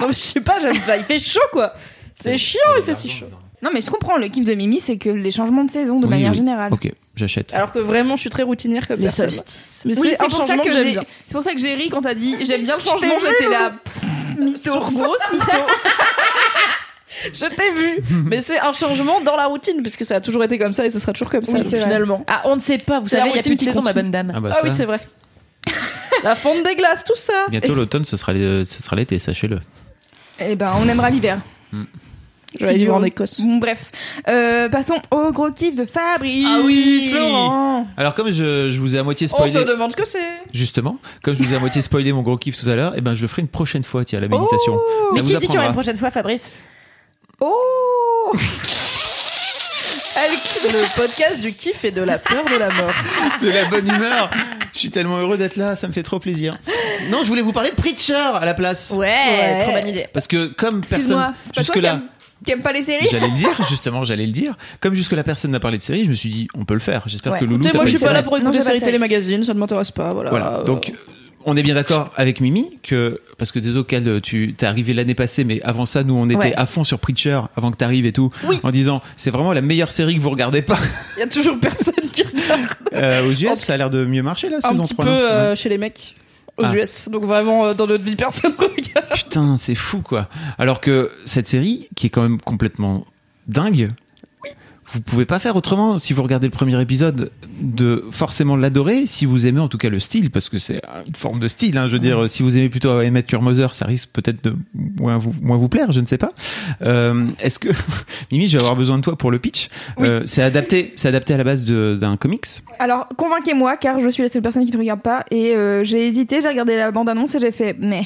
Non, mais je sais pas, j'aime pas. Il fait chaud, quoi. C'est chiant, il fait si chaud. Non mais je comprends, le kiff de Mimi c'est que les changements de saison de Oui, manière oui. générale. Ok, j'achète. Alors que vraiment, je suis très routinière comme Les personne. solstices. Mais Oui, c'est un pour, ça changement que j'aime j'ai- bien. c'est pour ça que j'ai ri quand t'as dit j'aime bien le changement, vu, j'étais là. Mytho, grosse mytho. Je t'ai vu. Mais c'est un changement dans la routine, puisque ça a toujours été comme ça et ce sera toujours comme ça, Oui, c'est vrai. finalement. Ah, on ne sait pas, vous C'est la savez, il y a routine plus de qui saison, ma continue. bonne dame. Ah bah Ah oui, c'est vrai. la fonte des glaces, tout ça. Bientôt l'automne, ce sera sera l'été, sachez-le. Eh ben on aimera l'hiver. Je vais aller vivre en Écosse. Bon, bref. Euh, passons au gros kiff de Fabrice. Ah oui Florent. Alors comme je, je vous ai à moitié On spoilé, se demande ce que c'est. justement, comme je vous ai à moitié spoilé mon gros kiff tout à l'heure, et ben je le ferai une prochaine fois, tiens, la méditation. Ça Mais vous qui dit qu'il y aura une apprendra. prochaine fois, Fabrice? Oh Le podcast du kiff et de la peur de la mort. de la bonne humeur. Je suis tellement heureux d'être là, ça me fait trop plaisir. Non, je voulais vous parler de Preacher à la place. Ouais, Ouais. trop bonne idée. Parce que comme personne Excuse-moi, c'est pas toi jusque qui là, aime, pas les séries j'allais le dire justement, j'allais le dire. Comme jusque là personne n'a parlé de série, je me suis dit on peut le faire. J'espère Ouais. que Loulou moi, pas je suis pas là pour Non, écouter j'ai pas série de télé série. magazine, ça ne m'intéresse pas. Voilà. Voilà. Donc on est bien d'accord avec Mimi que parce que désolé Cal, tu t'es arrivé l'année passée, mais avant ça nous on était Ouais. à fond sur Preacher avant que t'arrives et tout, Oui. en disant c'est vraiment la meilleure série que vous regardez pas. il y a toujours personne qui regarde Euh, aux US En- ça a l'air de mieux marcher la un saison petit 3 peu non euh, Ouais. chez les mecs aux Ah. US. Donc vraiment, euh, dans notre vie, personne ne regarde. Putain, c'est fou quoi. Alors que cette série, qui est quand même complètement dingue, vous pouvez pas faire autrement si vous regardez le premier épisode de forcément l'adorer si vous aimez en tout cas le style parce que c'est une forme de style. hein. je veux dire, si vous aimez plutôt Emmett Mother, ça risque peut-être de moins vous, moins vous plaire, je ne sais pas. Euh, Est-ce que Mimi, je vais avoir besoin de toi pour le pitch. Euh, c'est adapté, c'est adapté à la base d'un comics. Alors, convainquez-moi, car je suis la seule personne qui ne regarde pas. Et euh, j'ai hésité, j'ai regardé la bande-annonce et j'ai fait, mais.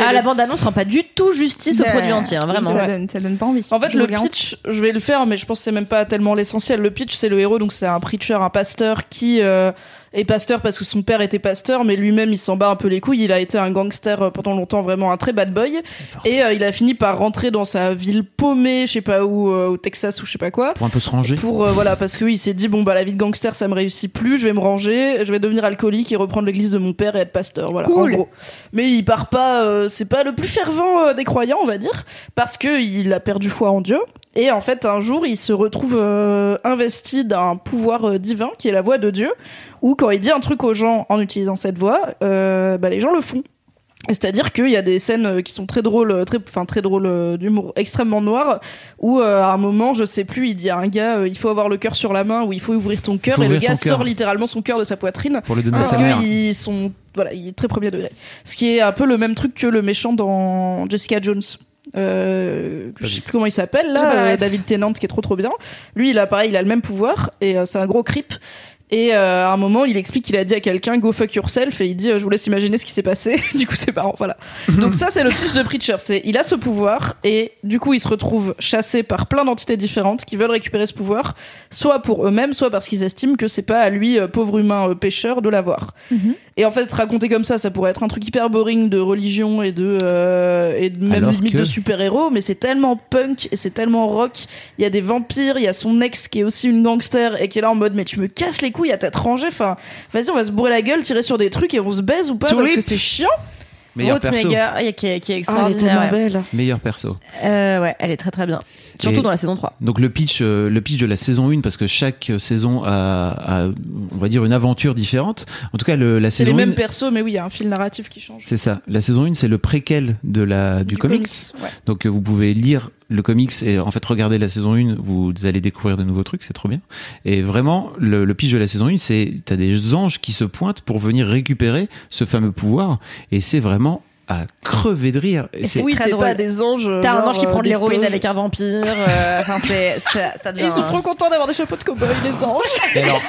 Ah, le- la bande-annonce rend pas du tout justice au Ben, produit entier, hein, vraiment. Ça, donne, ça donne pas envie. En fait, Je le pitch, je vais le faire, mais je pense que c'est même pas tellement l'essentiel. Le pitch, c'est le héros, donc c'est un preacher, un pasteur qui euh, est pasteur parce que son père était pasteur, mais lui-même il s'en bat un peu les couilles. Il a été un gangster euh, pendant longtemps, vraiment un très bad boy, et euh, il a fini par rentrer dans sa ville paumée, je sais pas où, euh, au Texas ou je sais pas quoi. Pour un peu se ranger. Pour euh, voilà parce que oui, il s'est dit bon bah la vie de gangster ça me réussit plus, je vais me ranger, je vais devenir alcoolique et reprendre l'église de mon père et être pasteur voilà Cool. en gros. Mais il part pas euh, c'est pas le plus fervent euh, des croyants, on va dire, parce que il a perdu foi en Dieu et en fait un jour, il se retrouve euh, investi d'un pouvoir euh, divin qui est la voix de Dieu où quand il dit un truc aux gens en utilisant cette voix, euh, bah les gens le font. C'est-à-dire qu'il y a des scènes qui sont très drôles, très, enfin très drôles, d'humour extrêmement noir, où euh, à un moment, je sais plus, il dit à un gars, euh, il faut avoir le cœur sur la main, ou il faut ouvrir ton cœur, et le gars sort littéralement son cœur de sa poitrine, Pour le donner à parce qu'ils sont, voilà, il est très premier degré. Ce qui est un peu le même truc que le méchant dans Jessica Jones. Euh, je sais plus comment il s'appelle là, euh. David Tennant qui est trop trop bien. Lui, il a pareil, il a le même pouvoir et euh, c'est un gros creep. Et euh, à un moment, il explique qu'il a dit à quelqu'un go fuck yourself et il dit euh, je vous laisse imaginer ce qui s'est passé. du coup, c'est marrant, voilà. Donc ça, c'est le pitch de Preacher. C'est il a ce pouvoir et du coup, il se retrouve chassé par plein d'entités différentes qui veulent récupérer ce pouvoir, soit pour eux-mêmes, soit parce qu'ils estiment que c'est pas à lui, euh, pauvre humain pêcheur, de l'avoir. Et en fait, raconter comme ça, ça pourrait être un truc hyper boring de religion et de et de même Alors limite que- de super-héros, mais c'est tellement punk et c'est tellement rock. Il y a des vampires, il y a son ex qui est aussi une gangster et qui est là en mode mais tu me casses les couilles à tête rangée. Enfin, vas-y, on va se bourrer la gueule, tirer sur des trucs et on se baise ou pas Tulip. parce que c'est chiant. Meilleur perso. Qui est, qui est Ah, elle est extraordinaire. tellement ouais. belle. Meilleur perso. Euh, ouais, elle est très très bien. Surtout Et- dans la saison 3. Donc le pitch, euh, le pitch de la saison 1, parce que chaque saison a, a, on va dire, une aventure différente. En tout cas, le, la C'est saison les mêmes 1, persos, mais oui, il y a un fil narratif qui change. c'est ça. La saison 1, c'est le préquel de la, du, comics. ouais. Donc euh, vous pouvez lire le comics et en fait regarder la saison 1, vous allez découvrir de nouveaux trucs, c'est trop bien. Et vraiment, le, le pitch de la saison 1, c'est t'as des anges qui se pointent pour venir récupérer ce fameux pouvoir. Et c'est vraiment à crever de rire. Et c'est oui, très c'est drôle. pas des anges. T'as un ange qui euh, prend de des l'héroïne toges. avec un vampire. euh, Enfin, c'est ça, ça Et devient. ils sont trop contents d'avoir des chapeaux de cow-boy, les anges. Et alors,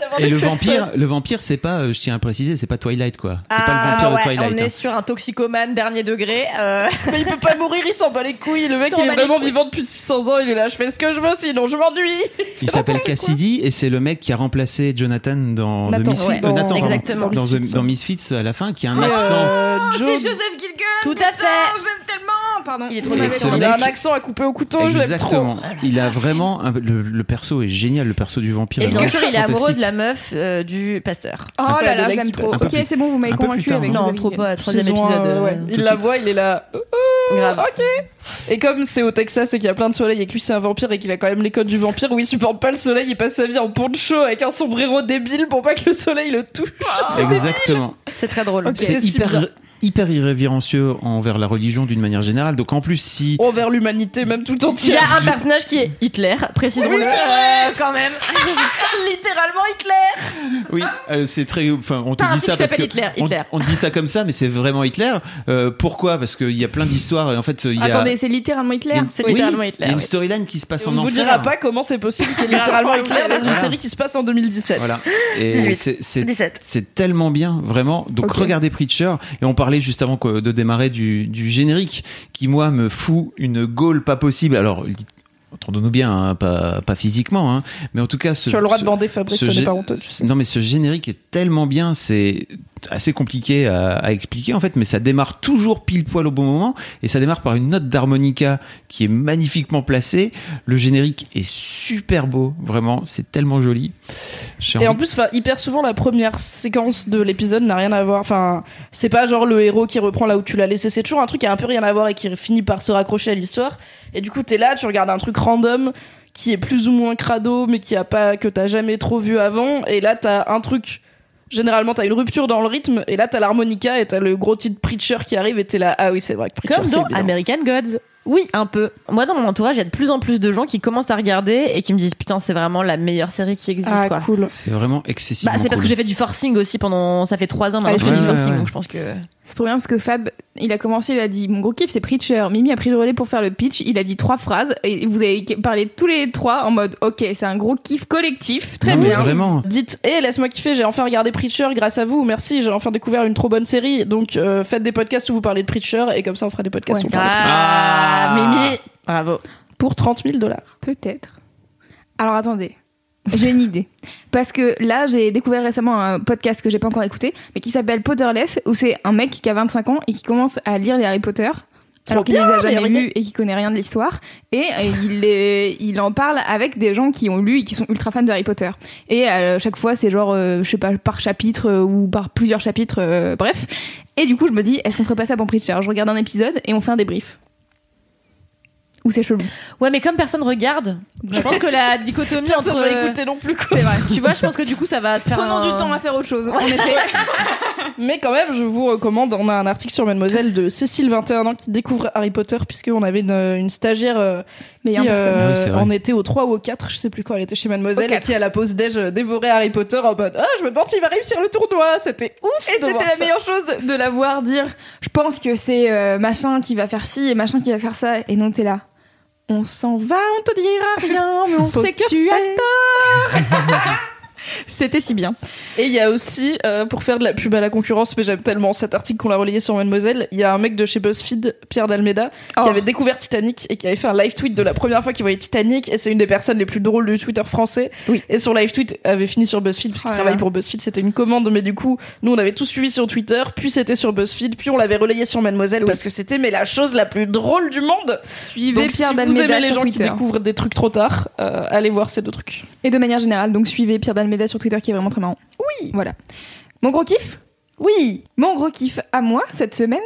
d'avoir et des le personnes. vampire, le vampire, c'est pas, euh, je tiens à préciser, c'est pas Twilight quoi. C'est pas le Ah, vampire ouais, de Twilight. on hein. est sur un toxicomane dernier degré. euh, Mais il peut pas mourir, il s'en bat les couilles. Le mec, il est vraiment couilles. vivant depuis 600 ans. Il est là, je fais ce que je veux, sinon je m'ennuie. Il s'appelle Cassidy et c'est le mec qui a remplacé Jonathan dans Nathan, The Misfits, ouais. euh, Nathan, pardon. Exactement. dans, dans ouais. Misfits à la fin, qui a un C'est, accent. Euh, Oh, Joe- c'est Joseph Gilgun Tout à fait. Je l'aime tellement Pardon. Il est trop Il a un accent à couper au couteau, je l'aime trop. Exactement. Il a vraiment un- le, le perso est génial, le perso du vampire. Et bien sûr, il est amoureux de la meuf euh, du pasteur. Oh là là, je l'aime trop. Ok, c'est bon, vous m'avez convaincu tard, avec non trop pas. Troisième épisode. euh, Il la voit, il est là. Grave. Ok. Et comme c'est au Texas et qu'il y a plein de soleil et que lui c'est un vampire et qu'il a quand même les codes du vampire où il supporte pas le soleil, il passe sa vie en poncho avec un sombrero débile pour pas que le soleil le touche. Exactement. C'est très drôle. C'est hyper. Hyper irrévérencieux envers la religion d'une manière générale. Donc en plus, si Envers l'humanité, même tout Il y entière. a un personnage qui est Hitler, précisons-le. Oui, c'est Euh, quand même. Littéralement Hitler oui, euh, c'est très, enfin, on te T'as un dit ça qui parce que s'appelle Hitler, on- Hitler. On, te dit ça comme ça, mais c'est vraiment Hitler. Euh, pourquoi? Parce qu'il y a plein d'histoires. et En fait, il y a, Attendez, c'est littéralement Hitler. il y a une- C'est oui, littéralement Il y Hitler, a une oui. storyline qui se passe On en ne vous enfer. dira pas comment c'est possible qu'il y ait littéralement Hitler dans une Voilà. série qui se passe en 2017. Voilà. Et 18, c'est- c'est 17. c'est tellement bien, vraiment. Donc Ok. regardez Preacher. Et on parlait juste avant de démarrer du, du générique, qui moi me fout une gaule pas possible. Alors, entendons-nous bien, hein, pas, pas physiquement, hein, mais en tout cas, ce, Tu as le droit de bander Fabrice, ce ce n'est pas honteux. Non, mais ce générique est tellement bien, c'est assez compliqué à, à expliquer en fait, mais ça démarre toujours pile poil au bon moment et ça démarre par une note d'harmonica qui est magnifiquement placée. Le générique est super beau, vraiment, c'est tellement joli. Et en plus, hyper souvent, la première séquence de l'épisode n'a rien à voir. Enfin, c'est pas genre le héros qui reprend là où tu l'as laissé. C'est toujours un truc qui a un peu rien à voir et qui finit par se raccrocher à l'histoire. Et du coup, t'es là, tu regardes un truc random qui est plus ou moins crado, mais qui a pas que t'as jamais trop vu avant. Et là, t'as un truc. Généralement, t'as une rupture dans le rythme, et là, t'as l'harmonica et t'as le gros titre Preacher qui arrive, et t'es là, ah oui, c'est vrai que Preacher, Comme c'est dans bien. American Gods. Oui, un peu. Moi, dans mon entourage, il y a de plus en plus de gens qui commencent à regarder et qui me disent Putain, c'est vraiment la meilleure série qui existe, Ah, quoi. cool. C'est vraiment excessivement Bah, c'est parce cool. que j'ai fait du forcing aussi pendant. Ça fait trois ans maintenant que je fais du ouais, forcing, ouais. donc je pense que. C'est trop bien parce que Fab, il a commencé, il a dit Mon gros kiff, c'est Preacher. Mimi a pris le relais pour faire le pitch. Il a dit trois phrases et vous avez parlé tous les trois en mode Ok, c'est un gros kiff collectif. Très Non, mais bien. Vraiment. Dites, hé, laisse-moi kiffer, j'ai enfin regardé Preacher grâce à vous, merci, j'ai enfin découvert une trop bonne série. Donc, euh, faites des podcasts où vous parlez de Preacher, et comme ça, on fera des podcasts où on parle de Ah, Mimi Bravo. pour 30 000 dollars. Peut-être. Alors attendez. J'ai une idée. Parce que là, j'ai découvert récemment un podcast que j'ai pas encore écouté, mais qui s'appelle Potterless, où c'est un mec qui a 25 ans et qui commence à lire les Harry Potter. Alors qu'il les a jamais lus et qui connaît rien de l'histoire. Et euh, il, les- il en parle avec des gens qui ont lu et qui sont ultra fans de Harry Potter. Et à chaque fois, c'est genre, euh, je sais pas, par chapitre euh, ou par plusieurs chapitres, euh, bref. Et du coup, je me dis, est-ce qu'on ferait pas ça pour Preacher? Je regarde un épisode et on fait un débrief. Ou c'est chelou. Ouais, mais comme personne regarde, je pense que la dichotomie Personne entre. va écouter non plus. C'est vrai. Tu vois, je pense que du coup, ça va te faire. Prenons un- du temps à faire autre chose. En effet. Mais quand même, je vous recommande, on a un article sur Mademoiselle de Cécile, 21 ans, qui découvre Harry Potter, puisqu'on avait une, une stagiaire euh, qui personne. euh, Ah oui, en était au 3 ou au 4, je sais plus quoi, elle était chez Mademoiselle, et qui à la pause déj dévorait Harry Potter en mode « Ah, je me demande s'il va réussir le tournoi !» C'était ouf Et c'était la ça. meilleure chose de la voir dire je pense que c'est euh, machin qui va faire ci et machin qui va faire ça. Et non, t'es là. On s'en va, on te dira rien, mais on Faut sait que que tu as tort. C'était si bien. Et il y a aussi, euh, pour faire de la pub à la concurrence, mais j'aime tellement cet article qu'on l'a relayé sur Mademoiselle, il y a un mec de chez BuzzFeed, Pierre Dalmeda, qui Oh. avait découvert Titanic et qui avait fait un live tweet de la première fois qu'il voyait Titanic, et c'est une des personnes les plus drôles du Twitter français. Oui. Et son live tweet avait fini sur BuzzFeed, puisqu'il Oh là travaille pour BuzzFeed, c'était une commande, mais du coup, nous on avait tout suivi sur Twitter, puis c'était sur BuzzFeed, puis on l'avait relayé sur Mademoiselle, parce que c'était mais la chose la plus drôle du monde. Suivez Donc Pierre si vous aimez les gens qui découvrent des trucs trop tard, euh, allez voir ces deux trucs. Et de manière générale, donc suivez Pierre Dalmeda sur Twitter qui est vraiment très marrant. Oui. Voilà. Mon gros kiff Oui Mon gros kiff à moi cette semaine.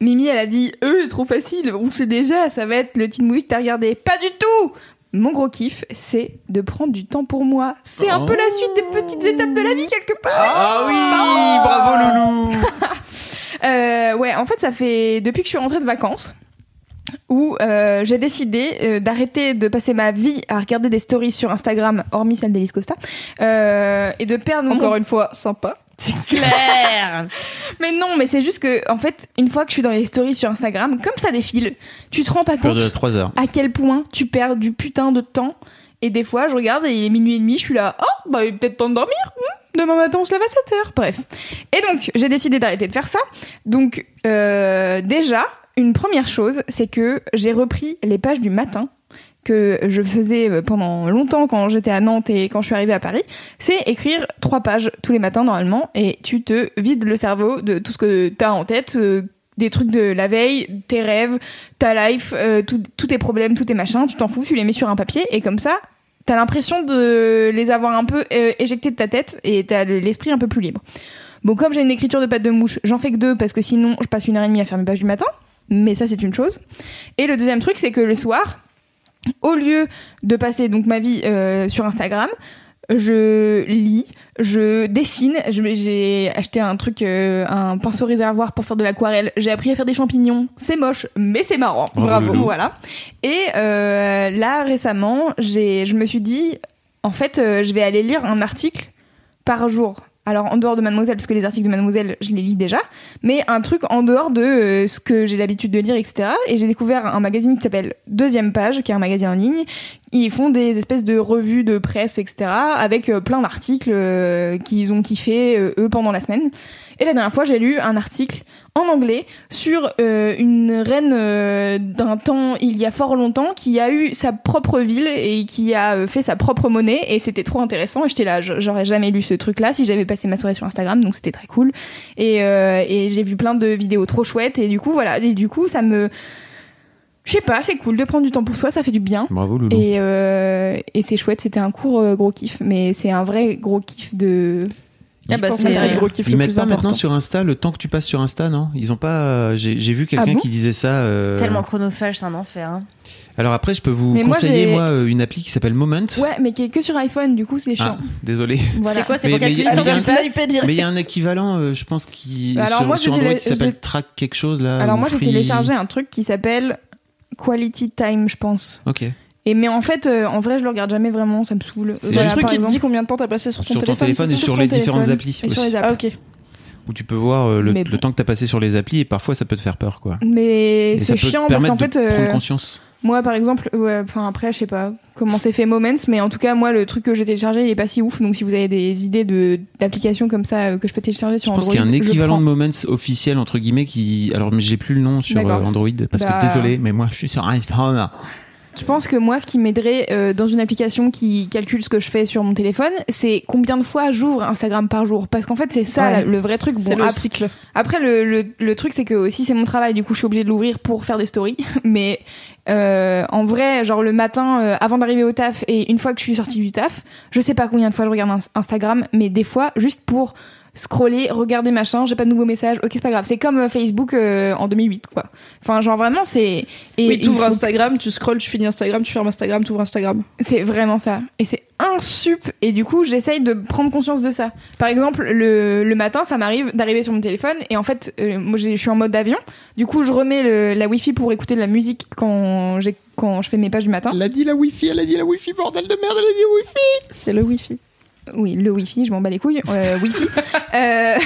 Mimi, elle a dit Euh, trop facile, on sait déjà, ça va être le teen movie que t'as regardé. Pas du tout Mon gros kiff, c'est de prendre du temps pour moi. C'est un peu la suite des petites étapes de la vie, quelque part. Ah oui, bravo Loulou. Euh, ouais, en fait, ça fait depuis que je suis rentrée de vacances où euh, j'ai décidé euh, d'arrêter de passer ma vie à regarder des stories sur Instagram, hormis celle d'Elise Costa, euh, et de perdre mon Encore une fois, sympa. Claire Mais non, mais c'est juste que, en fait, une fois que je suis dans les stories sur Instagram, comme ça défile, tu te rends pas compte de 3 heures. à quel point tu perds du putain de temps. Et des fois, je regarde et il est minuit et demi, je suis là, oh, bah, il est peut-être temps de dormir. hmm, Demain matin, on se lève à 7 heures. Bref. Et donc, j'ai décidé d'arrêter de faire ça. Donc, euh, déjà, une première chose, c'est que j'ai repris les pages du matin que je faisais euh, pendant longtemps quand j'étais à Nantes et quand je suis arrivée à Paris, c'est écrire trois pages tous les matins normalement et tu te vides le cerveau de tout ce que tu as en tête, euh, des trucs de la veille, tes rêves, ta life, euh, tout- tous tes problèmes, tous tes machins, tu t'en fous, tu les mets sur un papier et comme ça, t'as l'impression de les avoir un peu éjectés de ta tête et t'as le- l'esprit un peu plus libre. Bon, comme j'ai une écriture de patte de mouche, j'en fais que deux parce que sinon je passe une heure et demie à faire mes pages du matin, mais ça c'est une chose. Et le deuxième truc, c'est que le soir, au lieu de passer donc ma vie euh, sur Instagram, je lis, je dessine. J'ai acheté un truc, euh, un pinceau réservoir pour faire de l'aquarelle. J'ai appris à faire des champignons. C'est moche, mais c'est marrant. Bravo, Loulou. Voilà. Et euh, là récemment, j'ai, je me suis dit, en fait, je vais aller lire un article par jour. Alors en dehors de Mademoiselle, parce que les articles de Mademoiselle, je les lis déjà, mais un truc en dehors de euh, ce que j'ai l'habitude de lire, etc. Et j'ai découvert un magazine qui s'appelle Deuxième Page, qui est un magazine en ligne. Ils font des espèces de revues de presse, etc. avec euh, plein d'articles euh, qu'ils ont kiffé eux pendant la semaine. Et la dernière fois, j'ai lu un article en anglais sur euh, une reine euh, d'un temps il y a fort longtemps qui a eu sa propre ville et qui a euh, fait sa propre monnaie. Et c'était trop intéressant. Et j'étais là j'aurais jamais lu ce truc là si j'avais passé ma soirée sur Instagram. Donc c'était très cool. Et, euh, et j'ai vu plein de vidéos trop chouettes. Et du coup voilà. Et du coup ça me je sais pas c'est cool de prendre du temps pour soi. Ça fait du bien. Bravo Loulou. et, et c'est chouette. C'était un court gros kiff. Mais c'est un vrai gros kiff de Ah bah, c'est c'est le gros kiff Ils le mettent plus pas important. maintenant sur Insta le temps que tu passes sur Insta, non? Ils ont pas. euh, J'ai j'ai vu quelqu'un Ah bon? qui disait ça. euh, Tellement chronophage, c'est un enfer. hein. Alors après, je peux vous Mais moi, conseiller j'ai- moi, euh, une appli qui s'appelle Moment. ouais mais qui est que sur iPhone du coup c'est Ah, chiant désolé. voilà C'est quoi C'est Mais- pour calculer mais le temps il y a- qui passe Mais il y a un équivalent, euh, je pense, qui Alors, sur, moi, sur j'ai Android télé- qui s'appelle Track quelque chose là. Alors ou moi j'ai Free- téléchargé un truc qui s'appelle Quality Time, je pense. Ok. Et mais en fait, euh, en vrai, je le regarde jamais vraiment, ça me saoule. C'est C'est Voilà, un truc qui te exemple. dit combien de temps t'as passé sur ton Sur ton téléphone. téléphone et sur les différentes téléphone applis et sur les apps. Ah ok. Où tu peux voir euh, le, temps que t'as passé sur les applis et parfois ça peut te faire peur quoi. Mais c'est te chiant parce qu'en fait, prendre euh, conscience. moi par exemple, ouais, enfin après, je sais pas comment c'est fait Moments, mais en tout cas, moi le truc que j'ai téléchargé, il est pas si ouf. Donc si vous avez des idées de d'applications comme ça euh, que je peux télécharger sur Je pense Android, qu'il y a un équivalent de Moments officiel entre guillemets qui. Alors mais j'ai plus le nom sur euh, Android parce Bah. que désolé, mais moi je suis sur iPhone. Je pense que moi, ce qui m'aiderait euh, dans une application qui calcule ce que je fais sur mon téléphone, c'est combien de fois j'ouvre Instagram par jour? Parce qu'en fait, c'est ça Ouais. le vrai truc. C'est le ap- cycle. Après, le, le, le truc, c'est que aussi, c'est mon travail, du coup, je suis obligée de l'ouvrir pour faire des stories. Mais euh, en vrai, genre le matin, euh, avant d'arriver au taf, et une fois que je suis sortie du taf, je sais pas combien de fois je regarde ins- Instagram, mais des fois, juste pour scroller, regarder machin, j'ai pas de nouveaux messages, ok, c'est pas grave. C'est comme euh, Facebook euh, en 2008, quoi. Enfin, genre vraiment, c'est. Et Oui, t'ouvres faut- Instagram, tu scrolles, tu finis Instagram, tu fermes Instagram, t'ouvres Instagram. C'est vraiment ça. Et c'est un sup. Et du coup, j'essaye de prendre conscience de ça. Par exemple, le, le matin, ça m'arrive d'arriver sur mon téléphone. Et en fait, euh, moi, je suis en mode avion. Du coup, je remets le- la Wi-Fi pour écouter de la musique quand, j'ai- quand je fais mes pages du matin. Elle a dit la Wi-Fi, elle a dit la Wi-Fi, bordel de merde, elle a dit Wi-Fi. C'est le Wi-Fi. Oui, le Wi-Fi, je m'en bats les couilles. Euh, Wi-Fi. Euh,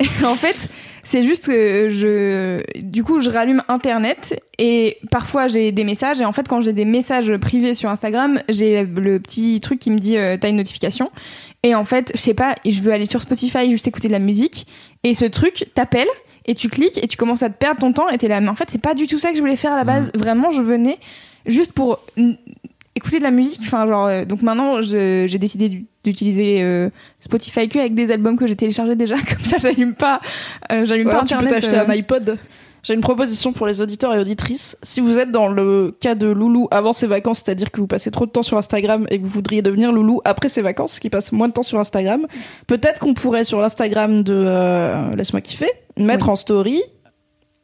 en fait, c'est juste que je, du coup, je rallume Internet et parfois j'ai des messages. Et en fait, quand j'ai des messages privés sur Instagram, j'ai le petit truc qui me dit euh, t'as une notification. Et en fait, je sais pas, je veux aller sur Spotify juste écouter de la musique. Et ce truc t'appelle et tu cliques et tu commences à te perdre ton temps. Et t'es là, mais en fait, c'est pas du tout ça que je voulais faire à la base. Vraiment, je venais juste pour mm, écouter de la musique. Enfin, genre, euh, donc maintenant, j'ai décidé d'u- d'utiliser euh, Spotify que avec des albums que j'ai téléchargés déjà. Comme ça, j'allume pas, euh, j'allume pas tu peux t'acheter euh. un iPod. J'ai une proposition pour les auditeurs et auditrices. Si vous êtes dans le cas de Loulou avant ses vacances, c'est-à-dire que vous passez trop de temps sur Instagram et que vous voudriez devenir Loulou après ses vacances, qui passe moins de temps sur Instagram, peut-être qu'on pourrait sur l'Instagram de Laisse-moi kiffer mettre Oui. en story.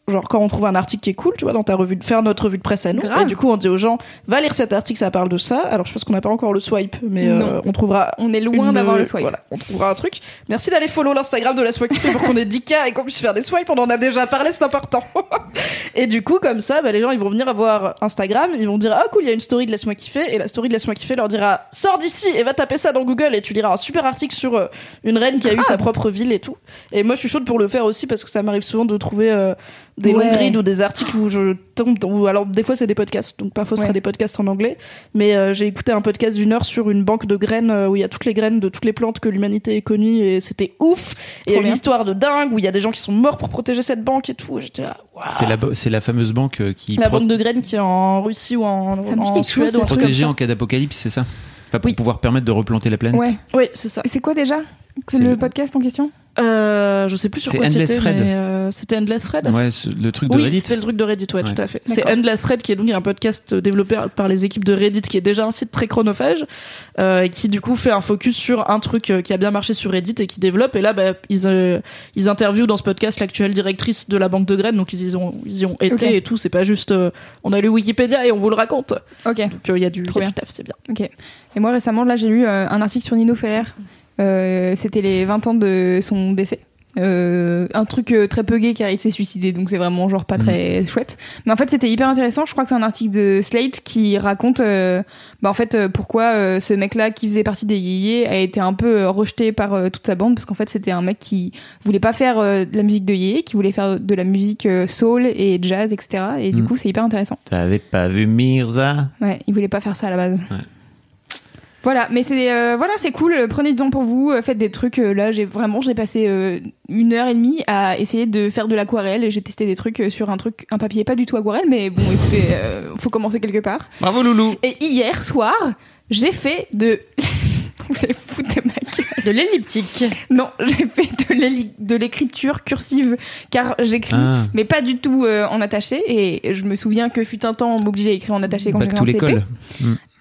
Genre quand on trouve un article qui est cool, tu vois, dans ta revue, de faire notre revue de presse à nous. Grave. Et du coup, on dit aux gens, va lire cet article, ça parle de ça. Alors je pense qu'on n'a pas encore le swipe, mais euh, on trouvera On est loin une- d'avoir le swipe. Voilà, on trouvera un truc. Merci d'aller follow l'Instagram de Laisse-moi kiffer pour qu'on ait 10K et qu'on puisse faire des swipes. On en a déjà parlé, c'est important. et du coup, comme ça, bah, les gens, ils vont venir avoir Instagram, ils vont dire, ah cool, il y a une story de Laisse-moi kiffer. Et la story de Laisse-moi kiffer leur dira, sors d'ici et va taper ça dans Google et tu liras un super article sur euh, une reine qui a eu sa propre ville et tout. Et moi, je suis chaude pour le faire aussi parce que ça m'arrive souvent de trouver euh, des Ouais. ou des articles où je tombe dans- ou alors des fois c'est des podcasts donc parfois ce Ouais. sera des podcasts en anglais mais euh, j'ai écouté un podcast d'une heure sur une banque de graines euh, où il y a toutes les graines de toutes les plantes que l'humanité ait connues et c'était ouf et il y a Trop une histoire de dingue où il y a des gens qui sont morts pour protéger cette banque et tout Et j'étais là waouh. C'est la, c'est la fameuse banque euh, qui la banque de graines qui est en Russie ou en, Ça me dit en quelque chose, Suède protégée ça. en cas d'apocalypse, c'est ça? Enfin, pour Oui. pouvoir permettre de replanter la planète. Ouais. oui c'est ça C'est quoi déjà que C'est le, le- podcast en question? Euh, je sais plus sur quoi Endless c'était Thread. mais, euh, c'était Endless Thread. Ouais, le truc de oui, Reddit. c'est le truc de Reddit, ouais, Ouais. tout à fait. C'est. Endless Thread qui est donc un podcast développé par les équipes de Reddit, qui est déjà un site très chronophage, euh, et qui du coup fait un focus sur un truc euh, qui a bien marché sur Reddit et qui développe. Et là, bah, ils, euh, ils interviewent dans ce podcast l'actuelle directrice de la banque de graines, donc ils y ont, ils y ont été et tout. C'est pas juste, euh, on a lu Wikipédia et on vous le raconte. Ok. Donc il y a du, Trop il y a bien. du taf, c'est bien. Ok. Et moi récemment, là, j'ai lu euh, un article sur Nino Ferrer. Euh, C'était les 20 ans de son décès. Euh, un truc euh, très peu gay car il s'est suicidé donc c'est vraiment genre pas très chouette mais en fait c'était hyper intéressant je crois que c'est un article de Slate qui raconte euh, bah en fait pourquoi ce mec là qui faisait partie des yéyés a été un peu rejeté par toute sa bande parce qu'en fait c'était un mec qui voulait pas faire de la musique de yéyé qui voulait faire de la musique soul et jazz etc et du Mm. coup c'est hyper intéressant T'avais pas vu Mirza? Ouais, il voulait pas faire ça à la base. Ouais. Voilà, mais c'est euh, voilà, c'est cool. Prenez du temps pour vous, euh, faites des trucs. euh, là, j'ai vraiment, j'ai passé euh, une heure et demie à essayer de faire de l'aquarelle. et J'ai testé des trucs euh, sur un truc, un papier pas du tout aquarelle, mais bon, écoutez, euh, faut commencer quelque part. Bravo Loulou Et hier soir, j'ai fait de. Vous allez foutre de ma gueule. De l'elliptique. Non, j'ai fait de l'écriture cursive, car j'écris. Ah, Mais pas du tout euh, en attaché, et je me souviens que fut un temps on m'obligeait à écrire en attaché quand back j'étais en CP. l'école.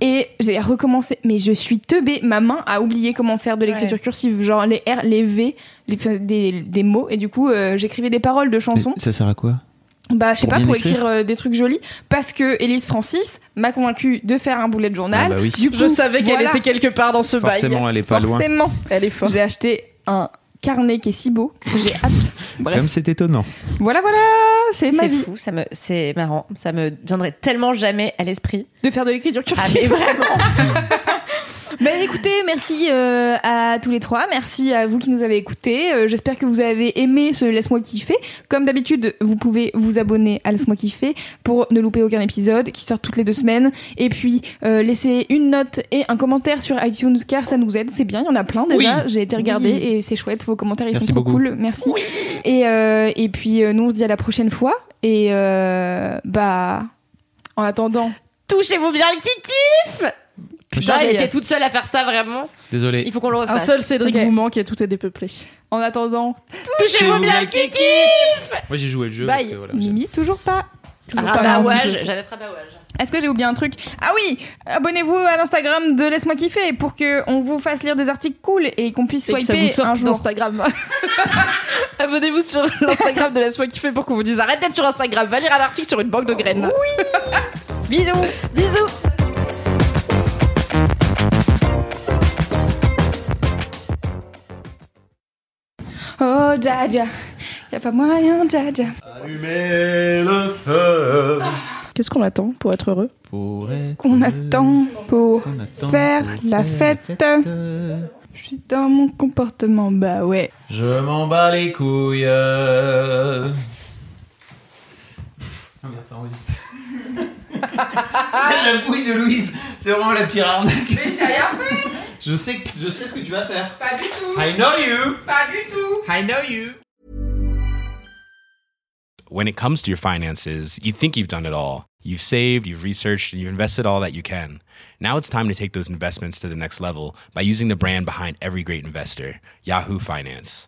Et j'ai recommencé, mais je suis teubée. Ma main a oublié comment faire de l'écriture cursive, genre les R, les V, les, des, des mots. Et du coup, euh, j'écrivais des paroles de chansons. Mais Ça sert à quoi? Bah, je sais pas, pour écrire écrire euh, des trucs jolis. Parce que Élise Francis m'a convaincu de faire un boulet de journal. Ah bah oui. Du coup, Je savais qu'elle voilà, était quelque part dans ce bail. Forcément, elle est pas loin. Forcément. Elle est forte. J'ai acheté un carnet qui est si beau. J'ai hâte. Bref. Comme c'est étonnant. Voilà, voilà. C'est ma C'est vie. fou, ça me, c'est marrant. Ça me viendrait tellement jamais à l'esprit. De faire de l'écriture Ah, cursive. mais vraiment. Ben écoutez, merci euh, à tous les trois, merci à vous qui nous avez écoutés. Euh, J'espère que vous avez aimé ce Laisse-moi kiffer. Comme d'habitude, vous pouvez vous abonner à Laisse-moi kiffer pour ne louper aucun épisode qui sort toutes les deux semaines. Et puis euh, laissez une note et un commentaire sur iTunes car ça nous aide. C'est bien, il y en a plein déjà. J'ai été regarder et c'est chouette. Vos commentaires ils Merci sont trop beaucoup. cool. Merci. Et euh, et puis euh, nous on se dit à la prochaine fois. Et euh, bah en attendant. Touchez-vous bien le kiki Putain, j'ai été toute seule à faire ça vraiment. Désolé. Il faut qu'on le Un refasse. seul Cédric Ok. vous manque et tout est dépeuplé. En attendant, Touchez-vous bien le kiki Moi j'ai joué le jeu. bye. parce que, voilà, j'ai- Mimi toujours pas. Ah, pas grave, Rabawage, c'est- Jeannette Rabawage. Est-ce que j'ai oublié un truc? Ah oui Abonnez-vous à l'Instagram de Laisse-moi kiffer pour que on vous fasse lire des articles cool et qu'on puisse Et que ça swiper vous un sorte jour. d'Instagram. Abonnez-vous sur l'Instagram de Laisse-moi kiffer pour qu'on vous dise arrête d'être sur Instagram, va lire un article sur une banque de graines. Bisous Bisous Oh Jaja Y'a pas moyen Jaja Allumez le feu. Qu'est-ce qu'on attend pour être heureux Pour être- Qu'on attend pour qu'on attend faire pour la faire fête? Je suis dans mon comportement, bah ouais. Je m'en bats les couilles. Ah merde, ça enregistre. La bouille de Louise, c'est vraiment la pire arnaque. Mais j'ai rien fait Je sais, que- je sais ce que tu vas faire. Pas du tout I know you. Pas du tout I know you. when it comes to your finances, you think you've done it all. You've saved, you've researched, and you've invested all that you can. Now it's time to take those investments to the next level by using the brand behind every great investor, Yahoo Finance.